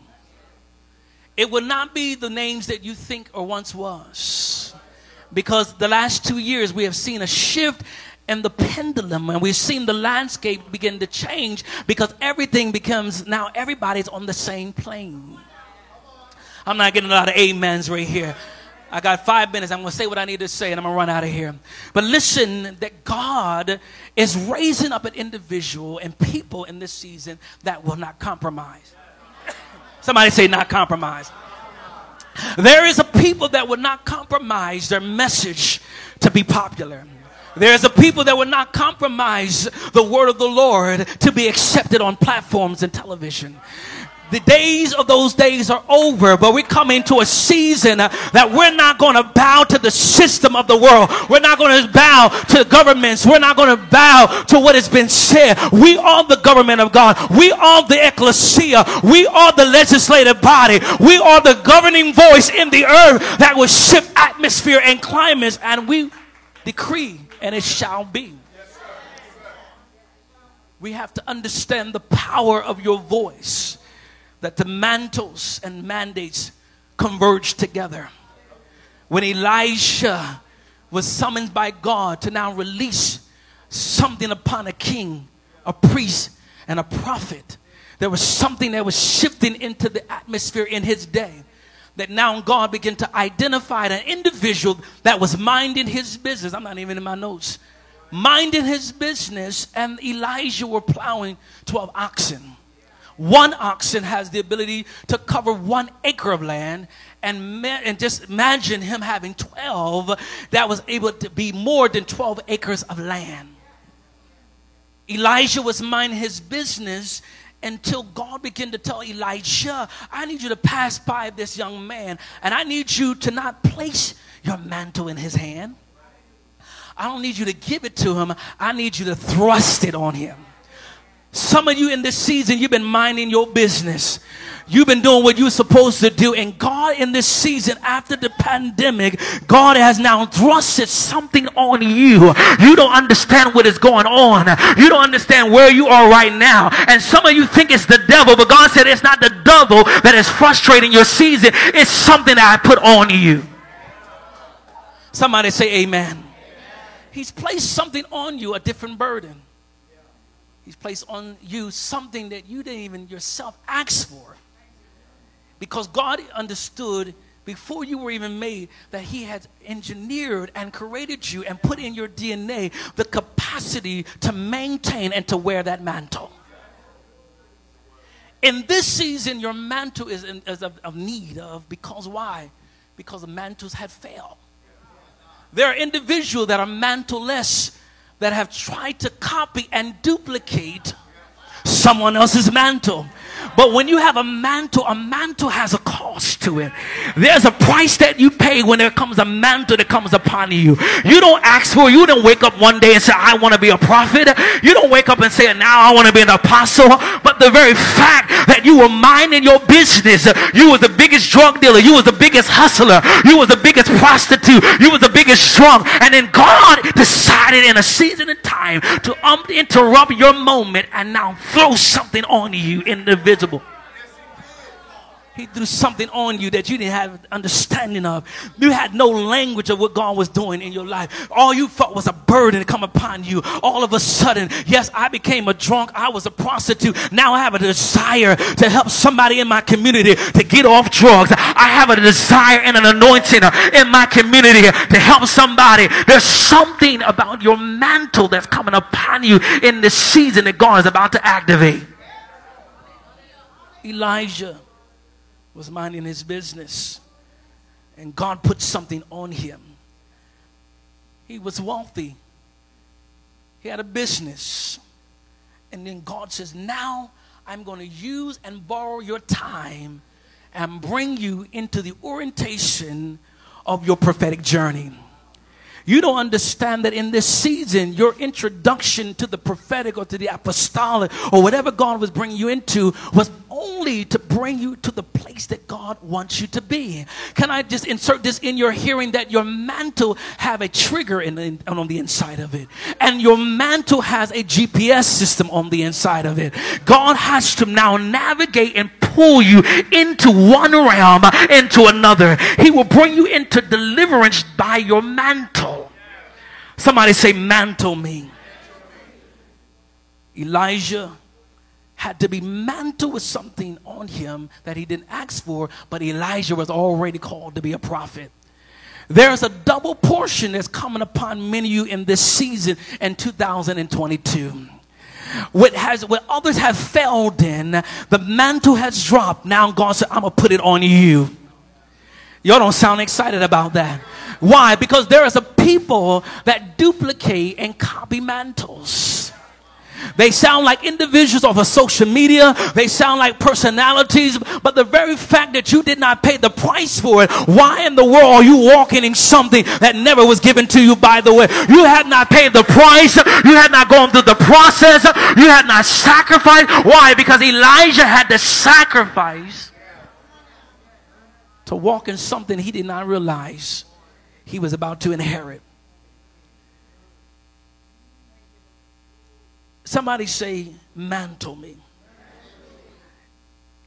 It will not be the names that you think or once was. Because the last two years we have seen a shift in the pendulum and we've seen the landscape begin to change because everything becomes now everybody's on the same plane. I'm not getting a lot of amens right here. I got five minutes. I'm going to say what I need to say and I'm going to run out of here. But listen, that God is raising up an individual and people in this season that will not compromise. Somebody say, not compromise. There is a people that will not compromise their message to be popular. There's a people that will not compromise the word of the Lord to be accepted on platforms and television. The days of those days are over, but we're coming to a season that we're not going to bow to the system of the world. We're not going to bow to governments. We're not going to bow to what has been said. We are the government of God. We are the ecclesia. We are the legislative body. We are the governing voice in the earth that will shift atmosphere and climates, and we decree, and it shall be. We have to understand the power of your voice that the mantles and mandates converge together. When Elisha was summoned by God to now release something upon a king, a priest, and a prophet, there was something that was shifting into the atmosphere in his day. That now God began to identify an individual that was minding his business. I'm not even in my notes. Minding his business, and Elijah were plowing 12 oxen. One oxen has the ability to cover one acre of land. And, ma- and just imagine him having 12 that was able to be more than 12 acres of land. Elijah was minding his business until God began to tell Elijah, I need you to pass by this young man and I need you to not place your mantle in his hand. I don't need you to give it to him, I need you to thrust it on him. Some of you in this season, you've been minding your business. You've been doing what you're supposed to do. And God, in this season, after the pandemic, God has now thrusted something on you. You don't understand what is going on. You don't understand where you are right now. And some of you think it's the devil, but God said it's not the devil that is frustrating your season. It's something that I put on you. Somebody say amen. He's placed something on you, a different burden. He's placed on you something that you didn't even yourself ask for. Because God understood before you were even made that He had engineered and created you and put in your DNA the capacity to maintain and to wear that mantle. In this season, your mantle is, in, is of, of need of because why? Because the mantles had failed. There are individuals that are mantleless that have tried to copy and duplicate someone else's mantle. But when you have a mantle, a mantle has a cost to it. There's a price that you pay when there comes a mantle that comes upon you. You don't ask for, you don't wake up one day and say, I want to be a prophet. You don't wake up and say, now I want to be an apostle. But the very fact that you were minding your business, you was the biggest drug dealer, you was the biggest hustler, you was the biggest prostitute, you was the biggest drunk. And then God decided in a season of time to um, interrupt your moment and now throw something on you individually visible. He threw something on you that you didn't have understanding of. You had no language of what God was doing in your life. All you felt was a burden come upon you. All of a sudden, yes, I became a drunk. I was a prostitute. Now I have a desire to help somebody in my community to get off drugs. I have a desire and an anointing in my community to help somebody. There's something about your mantle that's coming upon you in this season that God is about to activate. Elijah was minding his business, and God put something on him. He was wealthy, he had a business. And then God says, Now I'm going to use and borrow your time and bring you into the orientation of your prophetic journey. You don't understand that in this season, your introduction to the prophetic or to the apostolic or whatever God was bringing you into was only to bring you to the place that God wants you to be. Can I just insert this in your hearing that your mantle have a trigger in, in, on the inside of it, and your mantle has a GPS system on the inside of it. God has to now navigate and pull you into one realm, into another. He will bring you into deliverance by your mantle. Somebody say, mantle me. Elijah had to be mantled with something on him that he didn't ask for, but Elijah was already called to be a prophet. There's a double portion that's coming upon many of you in this season in 2022 what has what others have failed in, the mantle has dropped. Now God said, I'm gonna put it on you. Y'all don't sound excited about that. Why? Because there is a people that duplicate and copy mantles. They sound like individuals off of social media. They sound like personalities. But the very fact that you did not pay the price for it, why in the world are you walking in something that never was given to you, by the way? You had not paid the price. You had not gone through the process. You had not sacrificed. Why? Because Elijah had to sacrifice to walk in something he did not realize he was about to inherit. Somebody say, mantle me.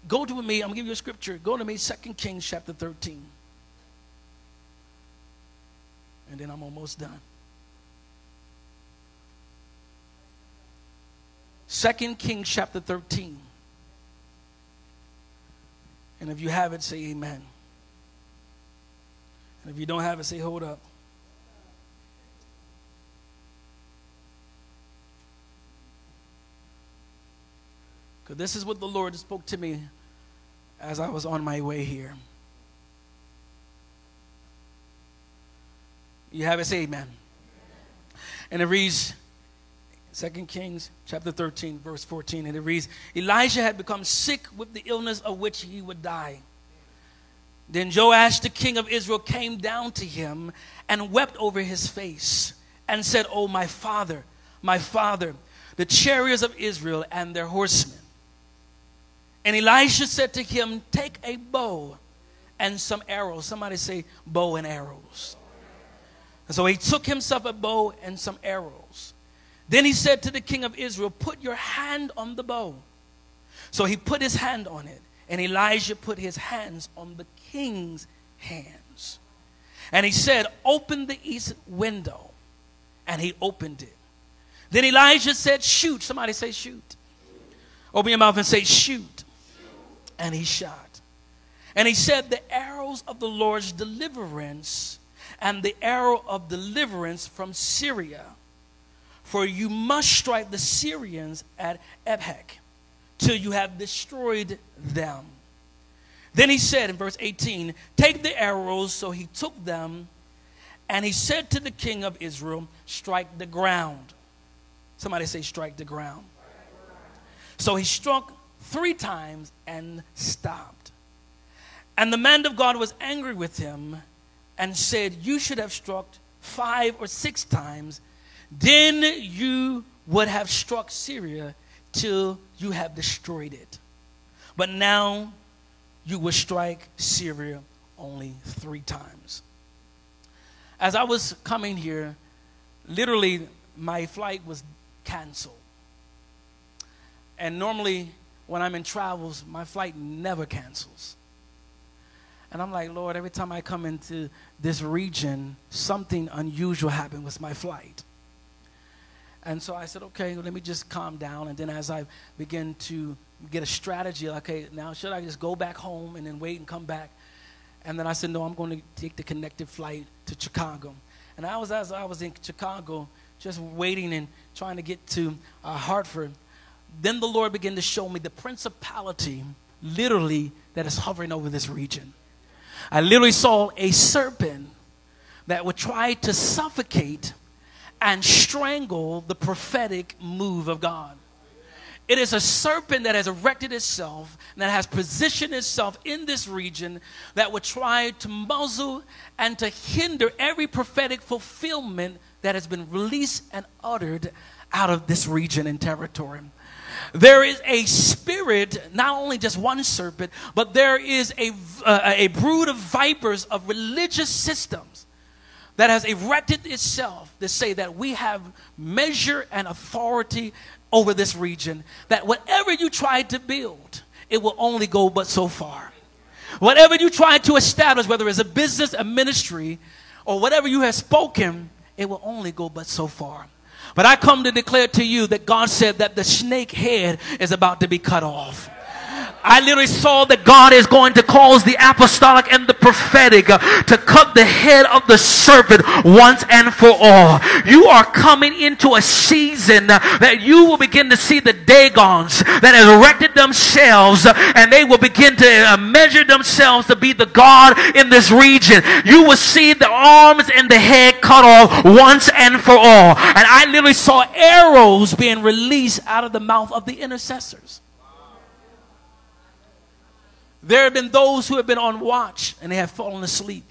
Go to me, I'm gonna give you a scripture. Go to me, Second Kings chapter 13. And then I'm almost done. Second Kings chapter 13. And if you have it, say amen. And if you don't have it, say hold up. Because this is what the Lord spoke to me as I was on my way here. You have it, say amen. And it reads, 2 Kings chapter 13, verse 14, and it reads, Elijah had become sick with the illness of which he would die. Then Joash, the king of Israel, came down to him and wept over his face and said, Oh, my father, my father, the chariots of Israel and their horsemen. And Elisha said to him, Take a bow and some arrows. Somebody say, bow and arrows. And so he took himself a bow and some arrows. Then he said to the king of Israel, Put your hand on the bow. So he put his hand on it, and Elijah put his hands on the king's hands. And he said, Open the east window. And he opened it. Then Elijah said, Shoot. Somebody say, Shoot. Open your mouth and say, Shoot and he shot. And he said, The arrows of the Lord's deliverance and the arrow of deliverance from Syria. For you must strike the Syrians at Aphek till you have destroyed them. Then he said in verse 18, Take the arrows. So he took them, and he said to the king of Israel, Strike the ground. Somebody say, Strike the ground. So he struck three times and stopped. And the man of God was angry with him and said, You should have struck five or six times, then you would have struck Syria till you have destroyed it. But now you will strike Syria only three times. As I was coming here, literally my flight was canceled. And normally when I'm in travels, my flight never cancels. And I'm like, Lord, every time I come into this region, something unusual happened with my flight. And so I said, okay, let me just calm down. And then as I begin to get a strategy, okay, now should I just go back home and then wait and come back? And then I said, no, I'm going to take the connected flight to Chicago. And I was, as I was in Chicago, just waiting and trying to get to uh, Hartford, then the Lord began to show me the principality, literally, that is hovering over this region. I literally saw a serpent that would try to suffocate and strangle the prophetic move of God. It is a serpent that has erected itself, that has positioned itself in this region that would try to muzzle and to hinder every prophetic fulfillment that has been released and uttered out of this region and territory. There is a spirit, not only just one serpent, but there is a, uh, a brood of vipers of religious systems that has erected itself to say that we have measure and authority over this region that whatever you try to build, it will only go but so far. Whatever you try to establish, whether it's a business, a ministry, or whatever you have spoken, it will only go but so far. But I come to declare to you that God said that the snake head is about to be cut off. I literally saw that God is going to cause the apostolic and the prophetic uh, to cut the head of the serpent once and for all. You are coming into a season uh, that you will begin to see the Dagons that have erected themselves uh, and they will begin to measure themselves to be the God in this region. You will see the arms and the head cut off once and for all. And I literally saw arrows being released out of the mouth of the intercessors. There have been those who have been on watch and they have fallen asleep.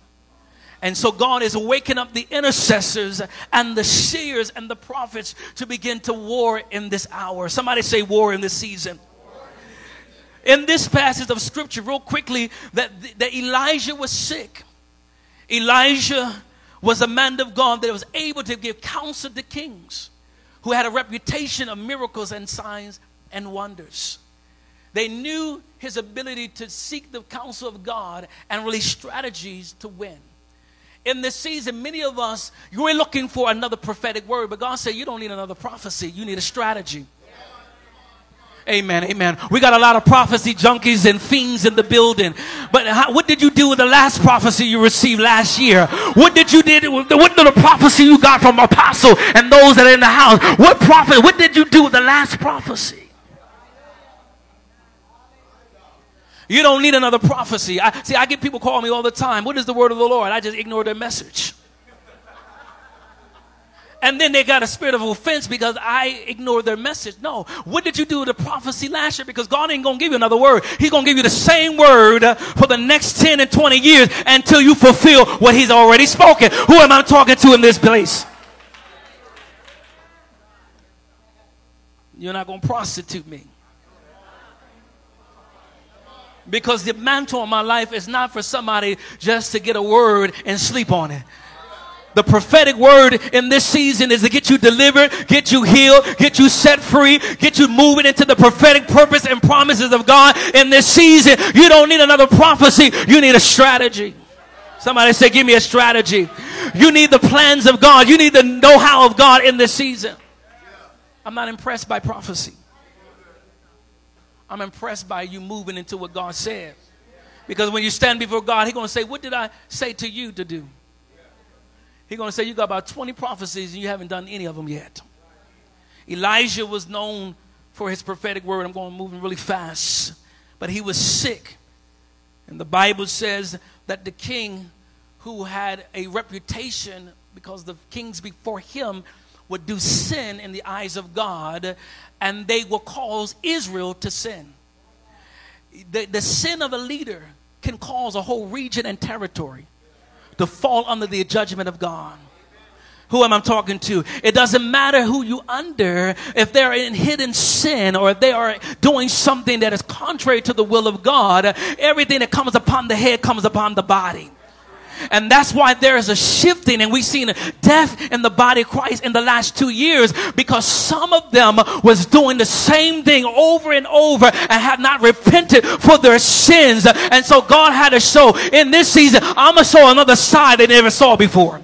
And so God is waking up the intercessors and the seers and the prophets to begin to war in this hour. Somebody say war in this season. In this passage of scripture, real quickly, that, that Elijah was sick. Elijah was a man of God that was able to give counsel to kings who had a reputation of miracles and signs and wonders. They knew his ability to seek the counsel of God and release strategies to win. In this season, many of us, you're looking for another prophetic word, but God said you don't need another prophecy, you need a strategy. Amen, amen. We got a lot of prophecy junkies and fiends in the building. But how, what did you do with the last prophecy you received last year? What did you did? With what the prophecy you got from apostle and those that are in the house? What prophet? What did you do with the last prophecy? You don't need another prophecy. I, see, I get people calling me all the time. What is the word of the Lord? I just ignore their message. And then they got a spirit of offense because I ignored their message. No. What did you do the prophecy last year? Because God ain't going to give you another word. He's going to give you the same word for the next 10 and 20 years until you fulfill what He's already spoken. Who am I talking to in this place? You're not going to prostitute me. Because the mantle on my life is not for somebody just to get a word and sleep on it. The prophetic word in this season is to get you delivered, get you healed, get you set free, get you moving into the prophetic purpose and promises of God in this season. You don't need another prophecy, you need a strategy. Somebody say, Give me a strategy. You need the plans of God, you need the know how of God in this season. I'm not impressed by prophecy. I'm impressed by you moving into what God said. Because when you stand before God, He's going to say, What did I say to you to do? He's going to say, You got about 20 prophecies and you haven't done any of them yet. Elijah was known for his prophetic word. I'm going moving really fast. But he was sick. And the Bible says that the king who had a reputation because the kings before him would do sin in the eyes of God, and they will cause Israel to sin. The, the sin of a leader can cause a whole region and territory to fall under the judgment of God. Who am I talking to? It doesn't matter who you under, if they're in hidden sin or if they are doing something that is contrary to the will of God, everything that comes upon the head comes upon the body. And that's why there is a shifting, and we've seen death in the body of Christ in the last two years because some of them was doing the same thing over and over and had not repented for their sins. And so God had to show in this season, I'm gonna show another side they never saw before.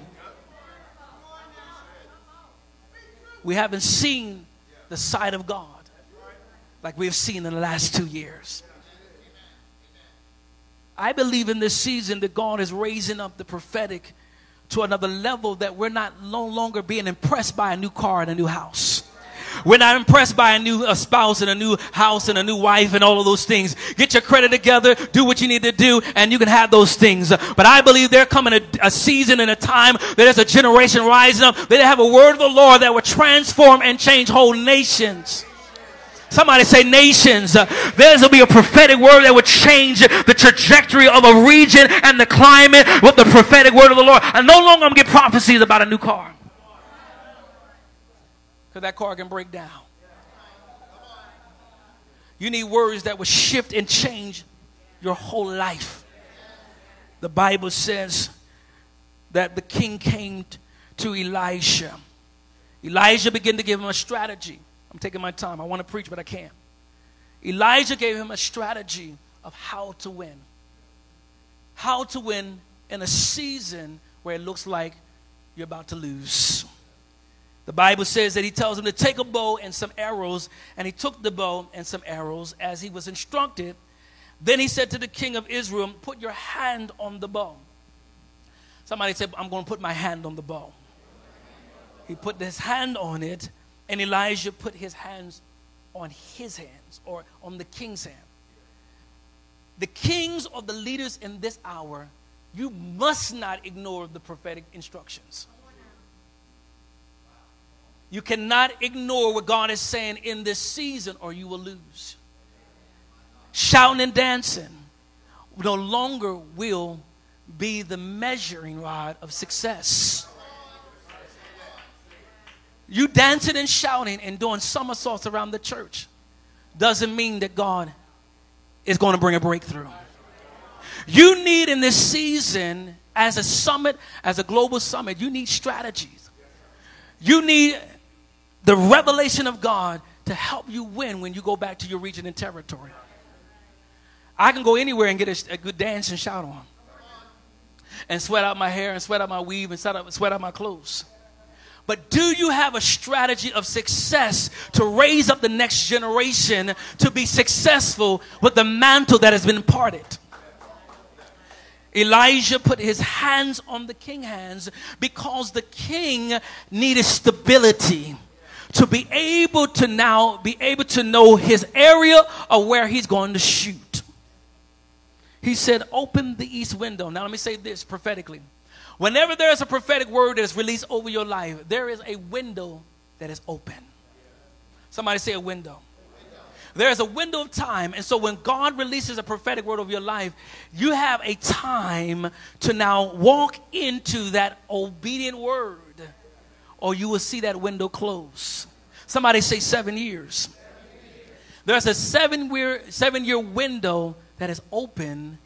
We haven't seen the side of God like we've seen in the last two years. I believe in this season that God is raising up the prophetic to another level that we're not no longer being impressed by a new car and a new house. We're not impressed by a new a spouse and a new house and a new wife and all of those things. Get your credit together, do what you need to do, and you can have those things. But I believe there coming a, a season and a time that there's a generation rising up that have a word of the Lord that will transform and change whole nations. Somebody say nations. There's will be a prophetic word that would change the trajectory of a region and the climate with the prophetic word of the Lord. And no longer I'm get prophecies about a new car. Because that car can break down. You need words that will shift and change your whole life. The Bible says that the king came to Elisha. Elijah began to give him a strategy. I'm taking my time. I want to preach, but I can't. Elijah gave him a strategy of how to win. How to win in a season where it looks like you're about to lose. The Bible says that he tells him to take a bow and some arrows, and he took the bow and some arrows as he was instructed. Then he said to the king of Israel, Put your hand on the bow. Somebody said, I'm going to put my hand on the bow. He put his hand on it, and Elijah put his hands on his hands or on the king's hand. The kings or the leaders in this hour, you must not ignore the prophetic instructions. You cannot ignore what God is saying in this season, or you will lose. Shouting and dancing no longer will be the measuring rod of success. You dancing and shouting and doing somersaults around the church doesn't mean that God is going to bring a breakthrough. You need in this season, as a summit, as a global summit, you need strategies. You need the revelation of God to help you win when you go back to your region and territory. I can go anywhere and get a, a good dance and shout on and sweat out my hair and sweat out my weave and sweat out, sweat out my clothes. But do you have a strategy of success to raise up the next generation to be successful with the mantle that has been imparted? Elijah put his hands on the king's hands because the king needed stability to be able to now be able to know his area of where he's going to shoot. He said, Open the east window. Now, let me say this prophetically. Whenever there is a prophetic word that is released over your life, there is a window that is open. Somebody say a window. There is a window of time. And so when God releases a prophetic word over your life, you have a time to now walk into that obedient word, or you will see that window close. Somebody say seven years. There's a seven year, seven year window that is open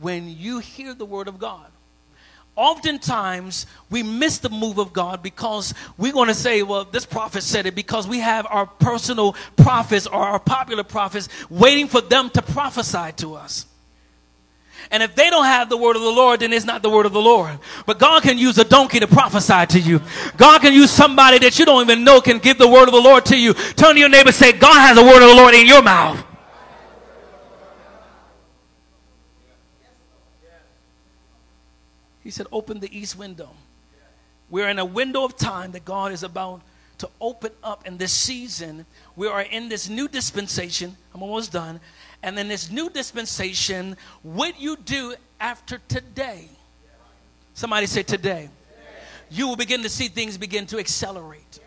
when you hear the word of God. Oftentimes, we miss the move of God because we're going to say, well, this prophet said it because we have our personal prophets or our popular prophets waiting for them to prophesy to us. And if they don't have the word of the Lord, then it's not the word of the Lord. But God can use a donkey to prophesy to you. God can use somebody that you don't even know can give the word of the Lord to you. Turn to your neighbor say, God has a word of the Lord in your mouth. He said, Open the east window. We're in a window of time that God is about to open up in this season. We are in this new dispensation. I'm almost done. And in this new dispensation, what you do after today. Somebody say today. You will begin to see things begin to accelerate.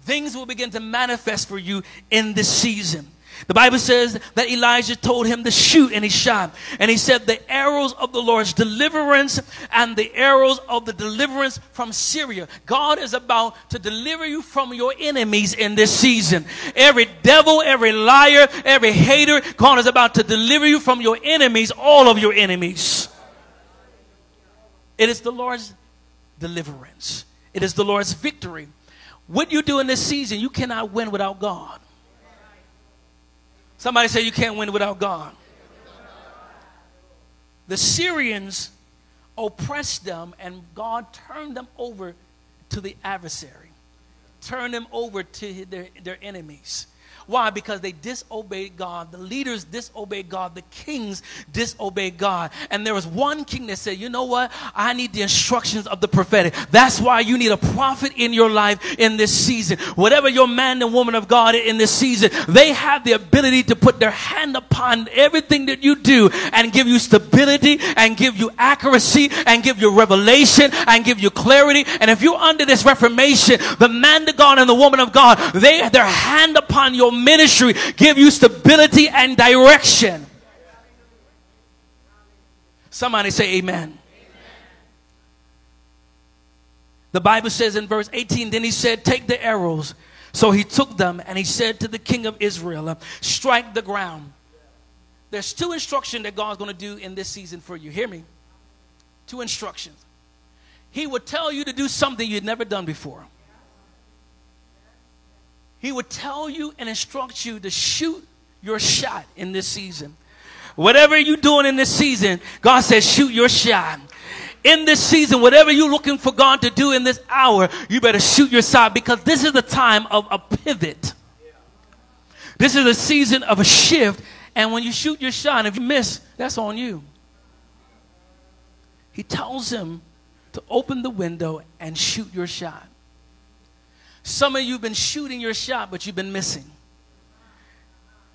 Things will begin to manifest for you in this season. The Bible says that Elijah told him to shoot and he shot. And he said, The arrows of the Lord's deliverance and the arrows of the deliverance from Syria. God is about to deliver you from your enemies in this season. Every devil, every liar, every hater, God is about to deliver you from your enemies, all of your enemies. It is the Lord's deliverance, it is the Lord's victory. What you do in this season, you cannot win without God. Somebody say you can't win without God. The Syrians oppressed them, and God turned them over to the adversary, turned them over to their, their enemies. Why? Because they disobeyed God. The leaders disobeyed God. The kings disobeyed God. And there was one king that said, You know what? I need the instructions of the prophetic. That's why you need a prophet in your life in this season. Whatever your man and woman of God in this season, they have the ability to put their hand upon everything that you do and give you stability and give you accuracy and give you revelation and give you clarity. And if you're under this reformation, the man of God and the woman of God, they their hand upon your your ministry, give you stability and direction. Somebody say amen. The Bible says in verse 18, then he said, Take the arrows. So he took them and he said to the king of Israel, Strike the ground. There's two instructions that God's going to do in this season for you. Hear me. Two instructions. He would tell you to do something you'd never done before. He would tell you and instruct you to shoot your shot in this season. Whatever you're doing in this season, God says, shoot your shot. In this season, whatever you're looking for God to do in this hour, you better shoot your shot because this is the time of a pivot. This is a season of a shift and when you shoot your shot, if you miss, that's on you. He tells him to open the window and shoot your shot. Some of you have been shooting your shot, but you've been missing.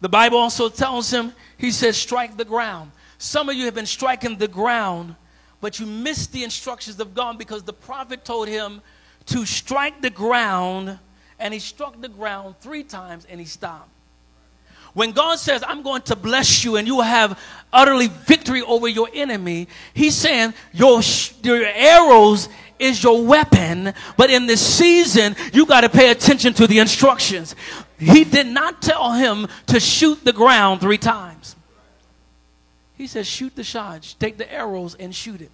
The Bible also tells him, he says, strike the ground. Some of you have been striking the ground, but you missed the instructions of God because the prophet told him to strike the ground, and he struck the ground three times and he stopped. When God says, I'm going to bless you and you will have utterly victory over your enemy, He's saying, Your, your arrows is your weapon, but in this season, you got to pay attention to the instructions. He did not tell him to shoot the ground three times. He says, Shoot the shot, take the arrows and shoot it.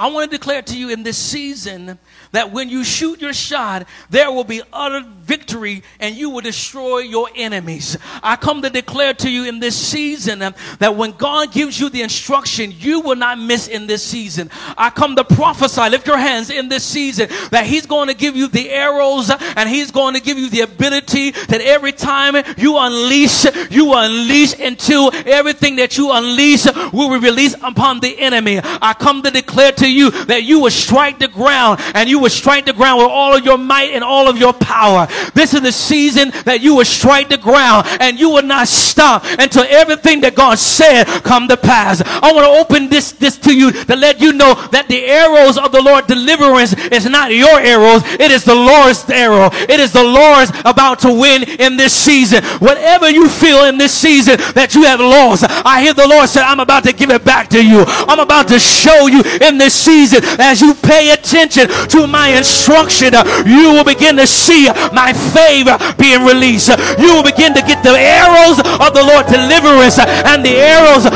I want to declare to you in this season that when you shoot your shot, there will be utter victory and you will destroy your enemies. I come to declare to you in this season that when God gives you the instruction, you will not miss in this season. I come to prophesy, lift your hands in this season, that He's going to give you the arrows and He's going to give you the ability that every time you unleash, you unleash into everything that you unleash will be released upon the enemy. I come to declare to you that you will strike the ground and you will strike the ground with all of your might and all of your power. This is the season that you will strike the ground and you will not stop until everything that God said come to pass. I want to open this, this to you to let you know that the arrows of the Lord deliverance is not your arrows. It is the Lord's arrow. It is the Lord's about to win in this season. Whatever you feel in this season that you have lost, I hear the Lord say, I'm about to give it back to you. I'm about to show you in this season as you pay attention to my instruction, uh, you will begin to see my favor being released. You will begin to get the arrows of the Lord deliverance uh, and the arrows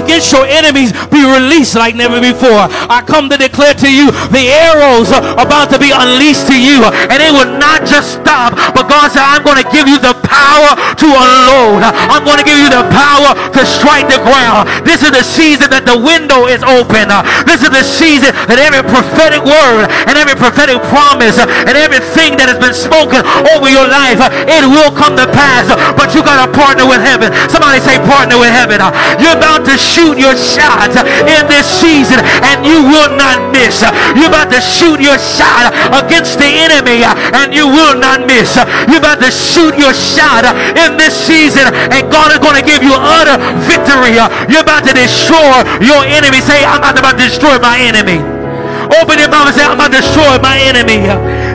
against your enemies be released like never before. I come to declare to you the arrows about to be unleashed to you and it will not just stop but God said I'm going to give you the power to unload. I'm going to give you the power to strike the ground. This is the season that the window is open. This is the season that every prophetic word and every prophetic promise and everything that has been spoken over your life, it will come to pass. But you got to partner with heaven. Somebody say partner with heaven. You're about to shoot your shot in this season and you will not miss. You're about to shoot your shot against the enemy and you will not miss. You're about to shoot your shot in this season and God is going to give you utter victory. You're about to destroy your enemy. Say, I'm not about to destroy my enemy. Open your mouth and say, I'm going to destroy my enemy.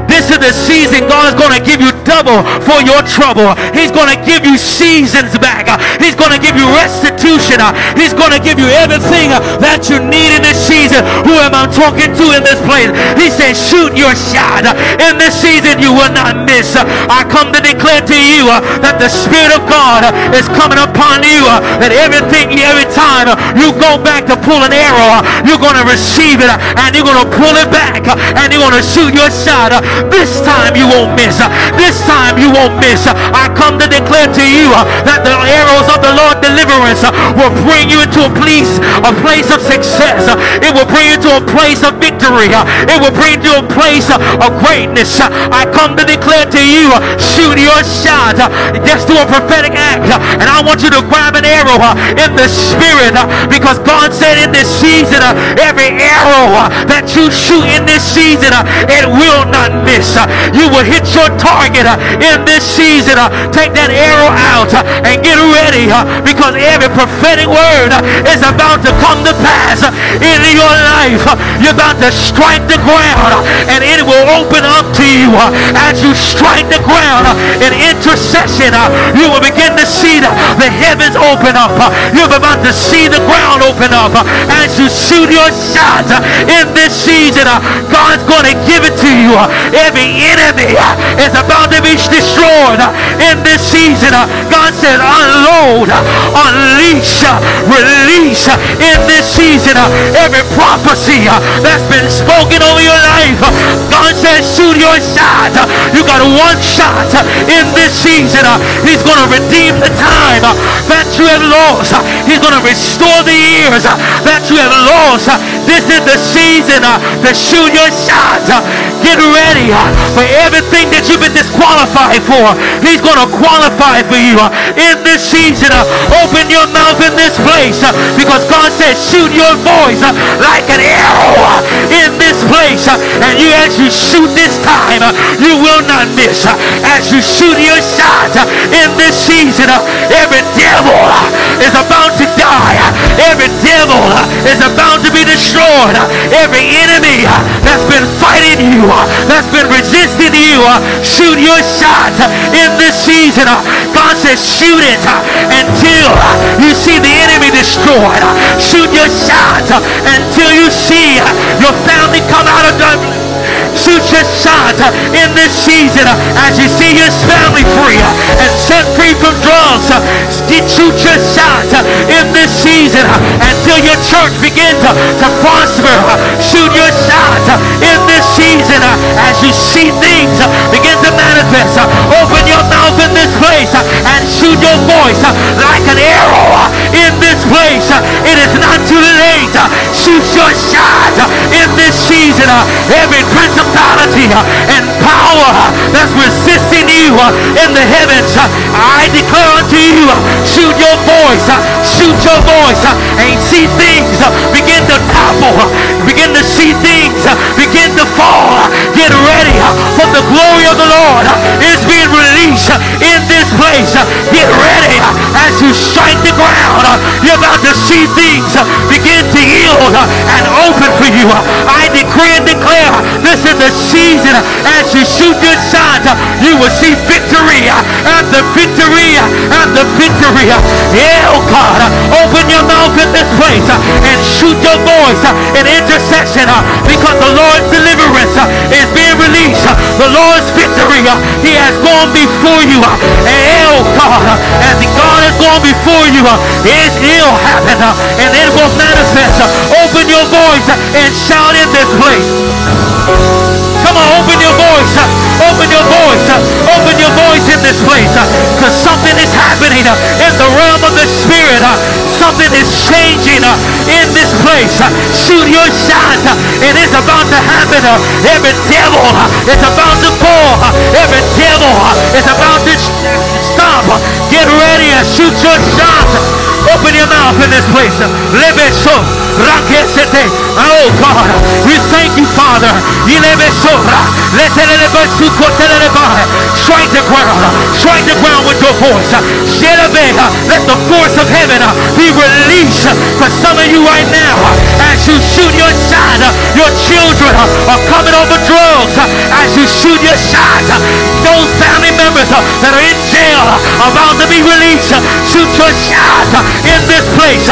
This is the season God is going to give you double for your trouble. He's going to give you seasons back. He's going to give you restitution. He's going to give you everything that you need in this season. Who am I talking to in this place? He says, shoot your shot. In this season, you will not miss. I come to declare to you that the Spirit of God is coming upon you. That everything, every time you go back to pull an arrow, you're going to receive it and you're going to pull it back and you're going to shoot your shot. This time you won't miss. This time you won't miss. I come to declare to you that the arrows of the Lord deliverance will bring you into a place, a place of success. It will bring you to a place of victory. It will bring you to a place of greatness. I come to declare to you, shoot your shot. Just do a prophetic act. And I want you to grab an arrow in the spirit because God said in this season, every arrow that you shoot in this season, it will not miss. Uh, you will hit your target uh, in this season. Uh, take that arrow out uh, and get ready uh, because every prophetic word uh, is about to come to pass in your life. You're about to strike the ground and it will open up to you as you strike the ground in intercession. You will begin to see the, heavens open up. You're about to see the ground open up as you shoot your shot in this season. God's going to give it to you. Every enemy is about to be destroyed in this season. God said, unload, unleash, release in this season. Every prophecy that's been spoken over your life. God said, shoot your shot. You got one shot in this season. He's going to redeem the time that you have lost. He's going to restore the years that you have lost. This is the season to shoot your shot. Get ready uh, for everything that you've been disqualified for. He's going to qualify for you uh, in this season. uh, Open your mouth in this place uh, because God said, shoot your voice uh, like an arrow uh, in this place. And you, as you shoot this time, you will not miss. As you shoot your shot in this season, every devil is about to die. Every devil is about to be destroyed. Every enemy that's been fighting you, that's been resisting you, uh, shoot your shot uh, in this season. uh, God says, shoot it until you see the enemy destroyed. Shoot your shot until you see your family come out of darkness. Shoot your shot uh, in this season uh, as you see your family free uh, and set free from drugs. Uh, shoot your shot uh, in this season uh, until your church begins to, to prosper. Shoot your shot in this season as you see things begin to manifest. Open your mouth in this place and shoot your voice like an arrow in this place. It is not too late. Shoot your shot in this season. Every principality and power that's resisting you in the heavens, I declare unto you, shoot your voice, shoot your voice, and see things begin to topple, begin to see things begin to fall. Get ready for the glory of the Lord is being released in this place. Get ready as you strike the ground. You're about to see things begin to yield and open for you. I decree and declare this is the season as you shoot your shot, you will see victory after victory after victory. Yeah, oh God, open your mouth in this place and shoot your voice in intercession because the Lord's deliverance is being released. The Lord's victory, He has gone before you. Gone before you, uh, His ill happen uh, and it will manifest. Open your voice and shout in this place. Come on, open your voice. Open your voice. Open your voice in this place. Because something is happening in the realm of the spirit. Something is changing in this place. Shoot your shot. It is about to happen. Every devil is about to fall. Every devil is about to stop. Get ready and shoot your shot. Open your mouth in this place. Lebe so. Rakesete. Oh God, we thank you, Father. Ilebe so. Letelebe su kotelebe. Strike the ground. Strike the ground with your voice. Let the force of heaven be released for some of you right now. As you shoot your shot, your children are coming over drugs. As you shoot your shot, those family members that are in jail are about to be released. Shoot your shot in this place.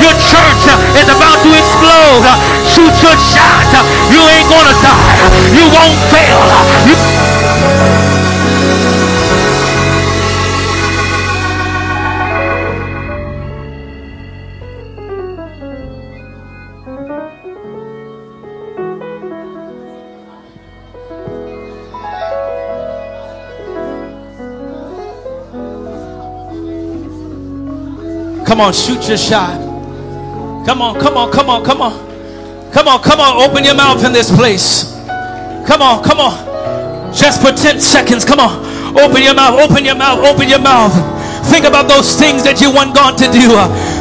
Your church eh, is about to explode. Shoot your shot. You ain't gonna die. You won't fail. You Come on, shoot your shot. Come on, come on, come on, come on. Come on, come on, open your mouth in this place. Come on, come on. Just for 10 seconds. Come on. Open your mouth, open your mouth, open your mouth. Think about those things that you want God to do.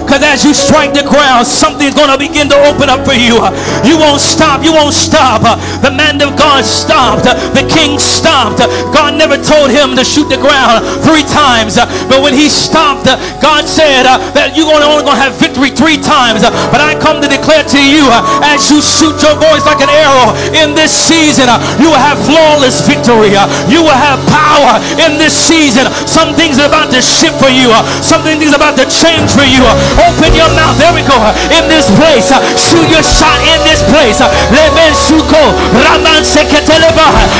Because as you strike the ground, something's going to begin to open up for you. You won't stop. You won't stop. The man of God stopped. The king stopped. God never told him to shoot the ground three times. But when he stopped, God said that you're only going to have victory three times. But I come to declare to you, as you shoot your voice like an arrow in this season, you will have flawless victory. You will have power in this season. Some things are about to shift for you. Something is about to change for you. Open your mouth. There we go. In this place. Shoot your shot in this place.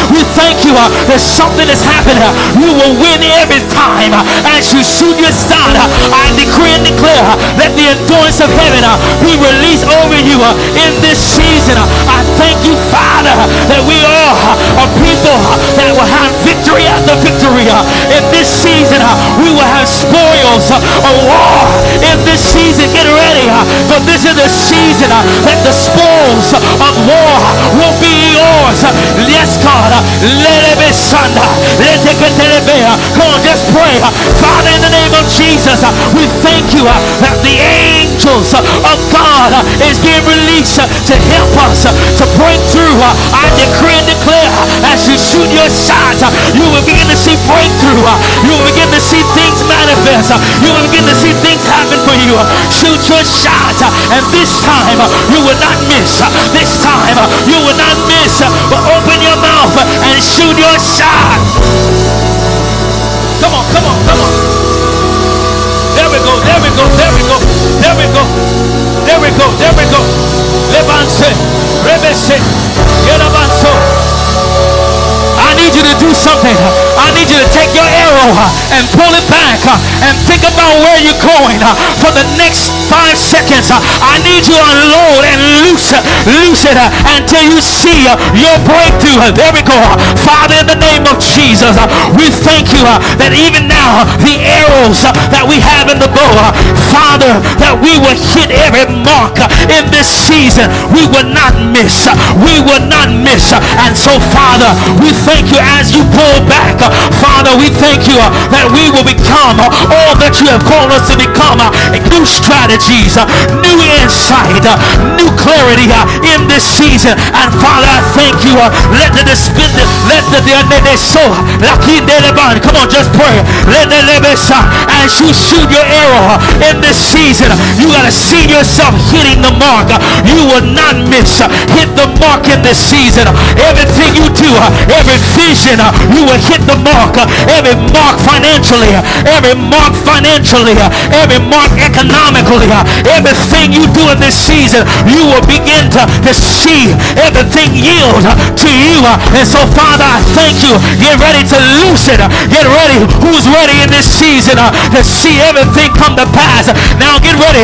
We thank you uh, that something is happening. You will win every time. As you shoot your shot, I decree and declare that the endurance of heaven uh, be released over you uh, in this season. I thank you, Father, that we are a people that will have victory after victory. In this season, we will have spoils of war. In this season, get ready, for this is the season that the spoils of war will be yours. Yes, God. Let it be Sunday. Come on, just pray. Father, in the name of Jesus, we thank you uh, that the angels uh, of God uh, is being released to help us to break through. I decree and declare as you shoot your shot, you will begin to see breakthrough. You will begin to see things manifest. You will begin to see things happen for you. Shoot your shot, and this time you will not miss. This time you will not miss. But open your mouth and shoot your shot. Come on, come on, come on. There we go, there we go, there we go, there we go, there we go, there we go. Levanse, rebese, yerabanso need you to do something. I need you to take your arrow uh, and pull it back uh, and think about where you're going uh, for the next five seconds. Uh, I need you to unload and loose, uh, loose it uh, until you see your breakthrough. There we go. Father, in the name of Jesus, we thank you that even now the arrows that we have in the bow, Father, that we will hit every mark in this season. We will not miss. We will not miss. And so, Father, we thank you as you pull back. Father, we thank you uh, that we will become uh, all that you have called us to become. Uh, new strategies, new insight, new clarity in this season. And Father, I thank you. Let the spin, let the so come on, just pray. Let the as you shoot your arrow in this season, you gotta see yourself hitting the mark. You will not miss. Hit the mark in this season. Everything you do, every vision, uh, you will hit the mark. Uh, every mark financially, uh, every mark financially, every mark economically, everything you do in this season, you will begin to, to see everything yield to you. And so, Father, I thank you. Get ready to loose it. Get ready. Who's ready in this season to see everything come to pass? Now get ready.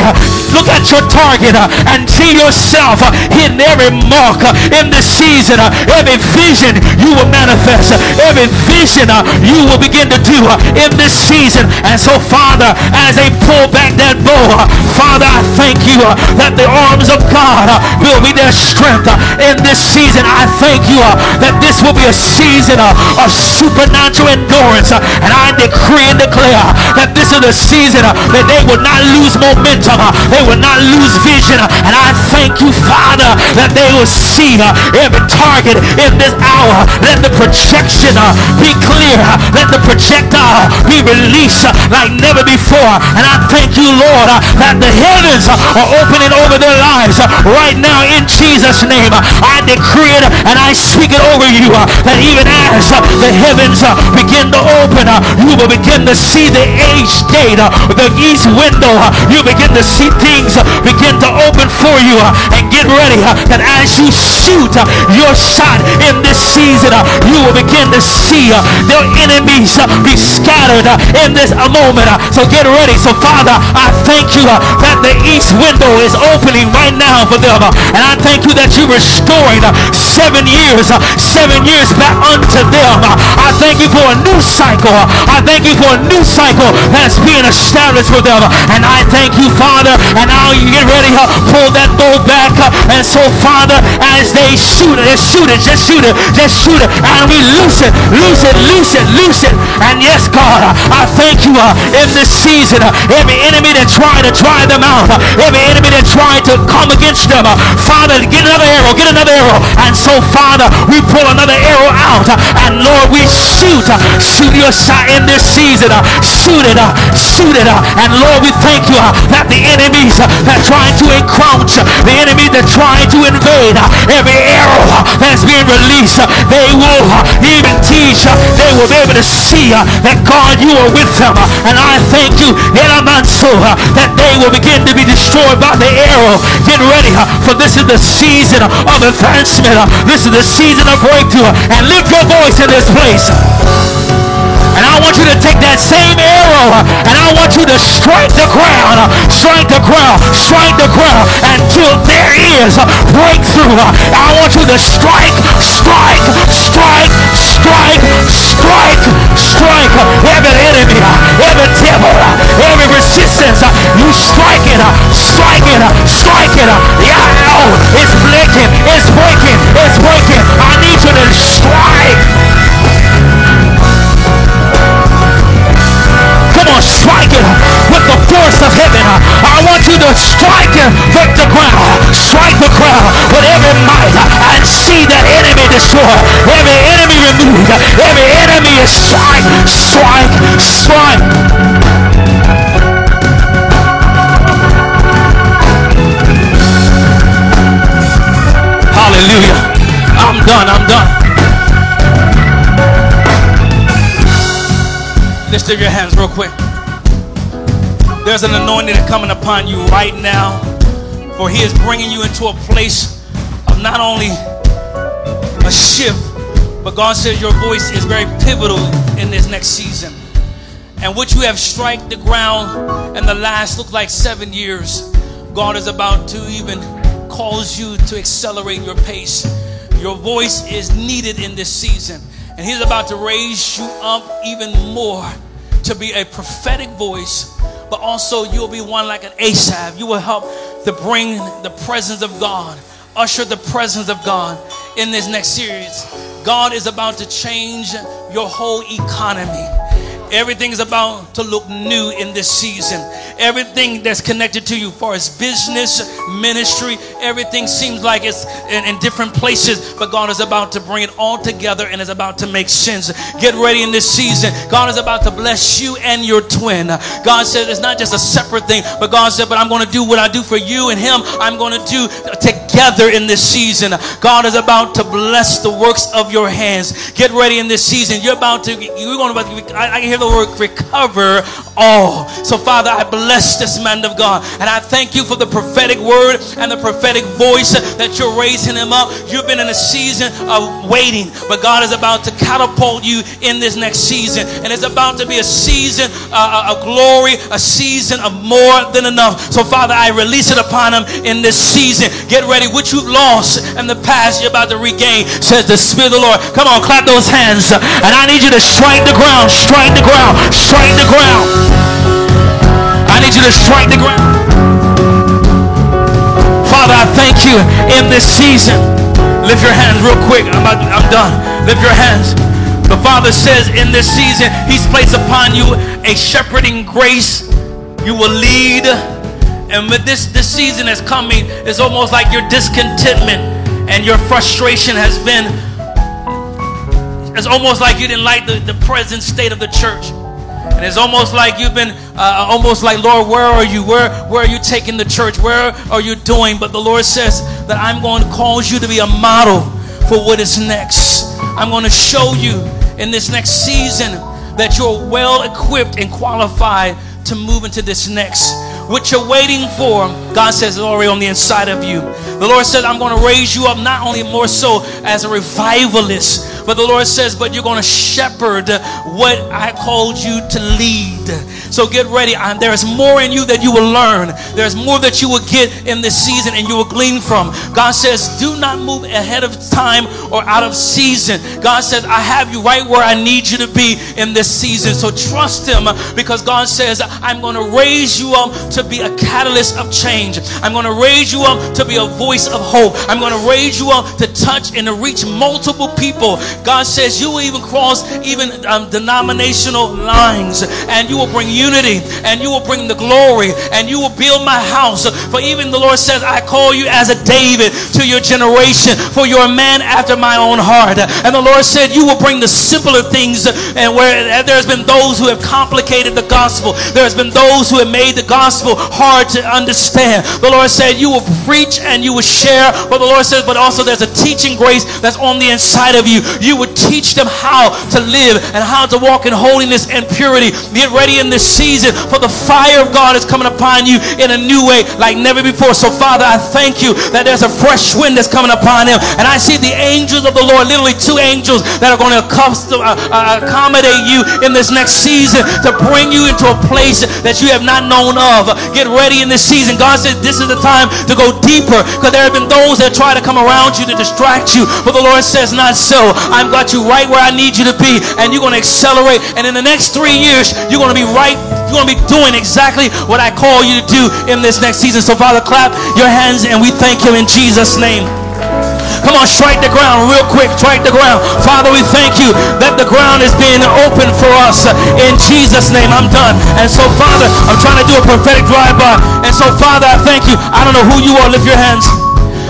Look at your target and see yourself hitting every mark in this season. Every vision you will manifest every vision uh, you will begin to do uh, in this season. And so, Father, as they pull back that bow, uh, Father, I thank you uh, that the arms of God uh, will be their strength uh, in this season. I thank you that this will be a season of supernatural endurance. And I decree and declare that this is a season that they will not lose momentum. They will not lose vision. And I thank you, Father, that they will see every target in this hour. Let the projection uh, be clear. Let the projectile be released like never before. And I thank you, Lord, that the heavens are opening over their lives right now in Jesus' name. I decree it and I speak it over you that even as the heavens begin to open, you will begin to see the age gate, the east window. You begin to see things begin to open for you and get ready that as you shoot your shot in this season, you will begin to see their enemies uh, be scattered uh, in this moment. Uh, so get ready. So Father, I thank you uh, that the east window is opening right now for them. Uh, and I thank you that you're restoring seven years, seven years back unto them. I thank you for a new cycle. I thank you for a new cycle that's being established for them. And I thank you, Father. And now you get ready, pull that bow back. And so, Father, as they shoot it, just shoot it, just shoot it, just shoot it, and we loose it, loose it, loose it, loose it. loose it. And yes, God, I thank you uh, in this season. Uh, every enemy that tried to drive them out, uh, every enemy that tried to come against them, uh, Father, get another arrow, get another arrow. And so, Father, we pull another arrow out, uh, and Lord, we shoot, uh, shoot your shot in this season, shoot it, shoot it. And Lord, we thank you that the enemies that trying to encroach, the enemy that trying to invade, every arrow that's being released, they will even teach, they will be able to see uh, that God, you are with them. Uh, and I thank you, uh, that they will begin to be destroyed by the arrow. Get ready, for this is the season of advancement. This is the season of breakthrough. And lift your voice in this place. And I want you to take that same arrow and I want you to strike the ground, strike the ground, strike the ground until there is a breakthrough. I want you to strike, strike, strike, strike, strike, strike every enemy, every devil, every resistance. You strike it, strike it, strike it. The arrow is breaking, it's breaking, it's breaking. I need you to strike. Come on, strike it with the force of heaven. I want you to strike it with the ground. Strike the ground with every might and see that enemy destroyed. Every enemy removed. Every enemy is strike, strike, strike. Hallelujah. I'm done. I'm done. Lift your hands real quick. There's an anointing coming upon you right now, for He is bringing you into a place of not only a shift, but God says your voice is very pivotal in this next season. And what you have strike the ground in the last look like seven years, God is about to even cause you to accelerate your pace. Your voice is needed in this season. And He's about to raise you up even more to be a prophetic voice, but also you'll be one like an Asaph. You will help to bring the presence of God, usher the presence of God in this next series. God is about to change your whole economy. Everything is about to look new in this season. Everything that's connected to you, for as business, ministry, everything seems like it's in, in, different places, but God is about to bring it all together and is about to make sense. Get ready in this season. God is about to bless you and your twin. God said it's not just a separate thing, but God said, But I'm going to do what I do for you and him, I'm going to do together in this season. God is about to bless the works of your hands. Get ready in this season. You're about to, you're going to, I, I can hear the recover all. So, Father, I bless this man of God. And I thank you for the prophetic word and the prophetic voice that you're raising him up. You've been in a season of waiting, but God is about to catapult you in this next season. And it's about to be a season uh, of glory, a season of more than enough. So, Father, I release it upon him in this season. Get ready. What you've lost in the past, you're about to regain, says the Spirit of the Lord. Come on, clap those hands. And I need you to strike the ground, strike the ground, strike the ground. I need you to strike the ground. Father, I thank you in this season. Lift your hands real quick. I'm, about, I'm done. Lift your hands. The Father says in this season, He's placed upon you a shepherding grace. You will lead. And with this, this season is coming, it's almost like your discontentment and your frustration has been it's almost like you didn't like the, the present state of the church. And it's almost like you've been, uh, almost like, Lord, where are you? Where, where are you taking the church? Where are you doing? But the Lord says that I'm going to cause you to be a model for what is next. I'm going to show you in this next season that you're well equipped and qualified to move into this next what you're waiting for, God says, is already on the inside of you. The Lord says, I'm going to raise you up not only more so as a revivalist, but the Lord says, but you're going to shepherd what I called you to lead. So get ready. And there is more in you that you will learn. There's more that you will get in this season and you will glean from. God says, do not move ahead of time or out of season. God says, I have you right where I need you to be in this season. So trust Him because God says, I'm going to raise you up to be a catalyst of change. I'm going to raise you up to be a voice of hope. I'm going to raise you up to touch and to reach multiple people. God says, you will even cross even um, denominational lines and you will bring and you will bring the glory and you will build my house. For even the Lord says, I call you as a David to your generation, for you're a man after my own heart. And the Lord said, You will bring the simpler things, and where there's been those who have complicated the gospel, there's been those who have made the gospel hard to understand. The Lord said, You will preach and you will share. But the Lord says, But also there's a teaching grace that's on the inside of you. You would teach them how to live and how to walk in holiness and purity. Get ready in this season, for the fire of God is coming upon you in a new way like never before. So, Father, I thank you that there's a fresh wind that's coming upon him. And I see the angels of the Lord, literally two angels that are going to uh, uh, accommodate you in this next season to bring you into a place that you have not known of. Get ready in this season. God said this is the time to go deeper because there have been those that try to come around you to distract you. But the Lord says, Not so. I've got you right where I need you to be, and you're going to accelerate. And in the next three years, you're going to be right. You're going to be doing exactly what I call you to do in this next season. So, Father, clap your hands and we thank you in Jesus' name. Come on, strike the ground real quick. Strike the ground. Father, we thank you that the ground is being open for us in Jesus' name. I'm done. And so, Father, I'm trying to do a prophetic drive-by. And so, Father, I thank you. I don't know who you are. Lift your hands.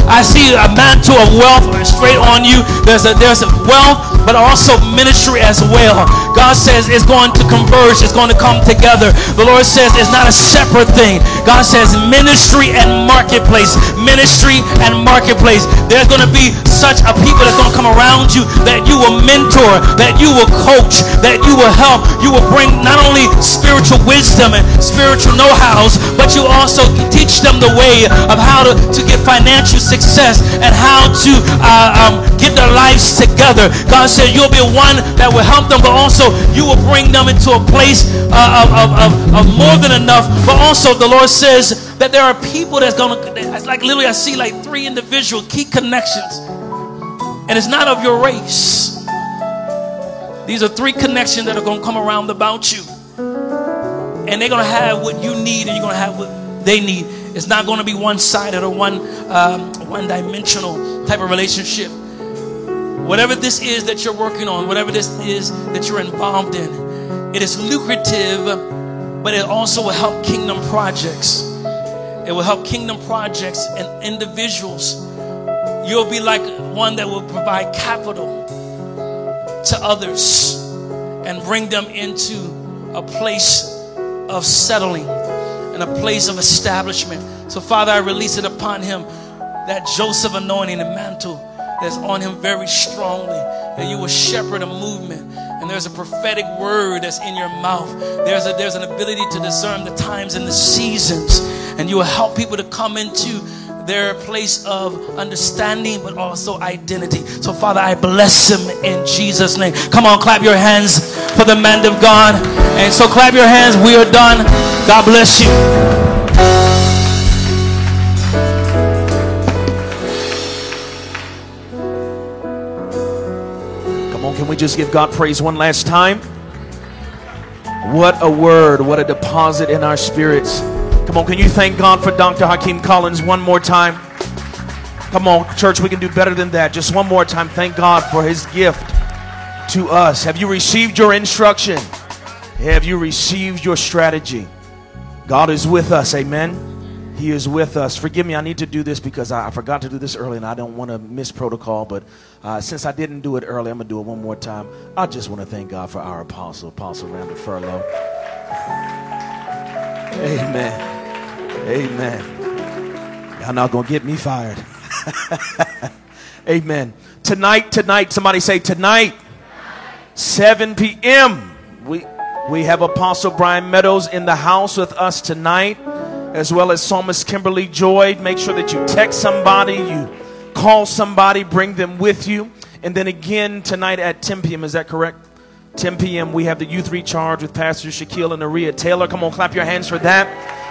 I see a mantle of wealth straight on you. There's a there's a wealth, but also ministry as well. God says it's going to converge, it's going to come together. The Lord says it's not a separate thing. God says ministry and marketplace, ministry and marketplace. There's going to be such a people that's going to come around you that you will mentor, that you will coach, that you will help. You will bring not only spiritual wisdom and spiritual know-hows, but you also teach them the way of how to, to get financial success and how to uh, um, get their lives together. God said you'll be one that will help them, but also you will bring them into a place uh, of, of, of, of more than enough. But also the Lord says that there are people that's going to, like literally I see like three individual key connections. And it's not of your race. These are three connections that are going to come around about you. And they're going to have what you need and you're going to have what they need. It's not going to be one sided or one, um, one dimensional type of relationship. Whatever this is that you're working on, whatever this is that you're involved in, it is lucrative, but it also will help kingdom projects. It will help kingdom projects and individuals. You'll be like one that will provide capital to others and bring them into a place of settling and a place of establishment. So, Father, I release it upon him that Joseph anointing and mantle that's on him very strongly, that you will shepherd a movement. And there's a prophetic word that's in your mouth. There's, a, there's an ability to discern the times and the seasons. And you will help people to come into their place of understanding, but also identity. So, Father, I bless him in Jesus' name. Come on, clap your hands for the man of God. And so, clap your hands. We are done. God bless you. We just give God praise one last time? What a word, what a deposit in our spirits. Come on, can you thank God for Dr. Hakeem Collins one more time? Come on, church, we can do better than that. Just one more time. Thank God for his gift to us. Have you received your instruction? Have you received your strategy? God is with us. Amen. He is with us. Forgive me, I need to do this because I, forgot to do this early and I don't want to miss protocol. But uh, since I didn't do it early, I'm going to do it one more time. I just want to thank God for our apostle, Apostle Randall Furlow. Amen. Amen. Y'all not gonna get me fired. Amen. Tonight, tonight, somebody say tonight, 7 p.m. We we have Apostle Bryan Meadows in the house with us tonight, as well as Psalmist Kimberly Joy. Make sure that you text somebody, you call somebody, bring them with you. And then again tonight at 10 p.m. Is that correct? 10 p.m., we have the youth recharge with Pastor Shaquille and Aria Taylor. Come on, clap your hands for that.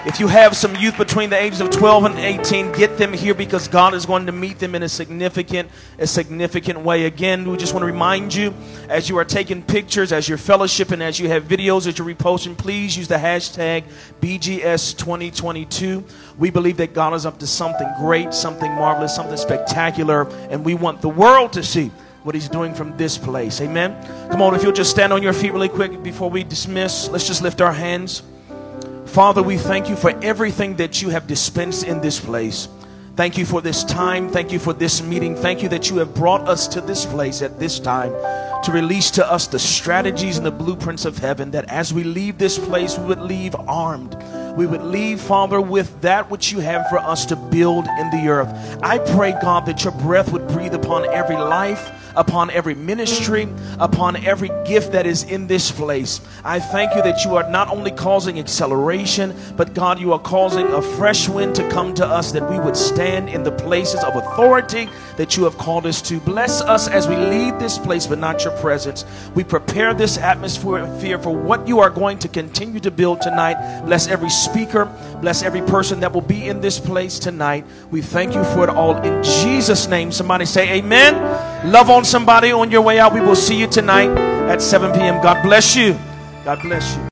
If you have some youth between the ages of 12 and 18, get them here because God is going to meet them in a significant, a significant way. Again, we just want to remind you as you are taking pictures, as you're fellowshipping, as you have videos that you're reposting, please use the hashtag BGS2022. We believe that God is up to something great, something marvelous, something spectacular, and we want the world to see what he's doing from this place. Amen. Come on, if you'll just stand on your feet really quick before we dismiss, let's just lift our hands. Father, we thank you for everything that you have dispensed in this place. Thank you for this time. Thank you for this meeting. Thank you that you have brought us to this place at this time to release to us the strategies and the blueprints of heaven that as we leave this place, we would leave armed. We would leave, Father, with that which you have for us to build in the earth. I pray, God, that your breath would breathe upon every life upon every ministry, upon every gift that is in this place. I thank you that you are not only causing acceleration, but God, you are causing a fresh wind to come to us that we would stand in the places of authority that you have called us to. Bless us as we leave this place, but not your presence. We prepare this atmosphere for what you are going to continue to build tonight. Bless every speaker, bless every person that will be in this place tonight. We thank you for it all in Jesus' name. Somebody say, Amen. Love on somebody on your way out. We will see you tonight at 7 p.m. God bless you. God bless you.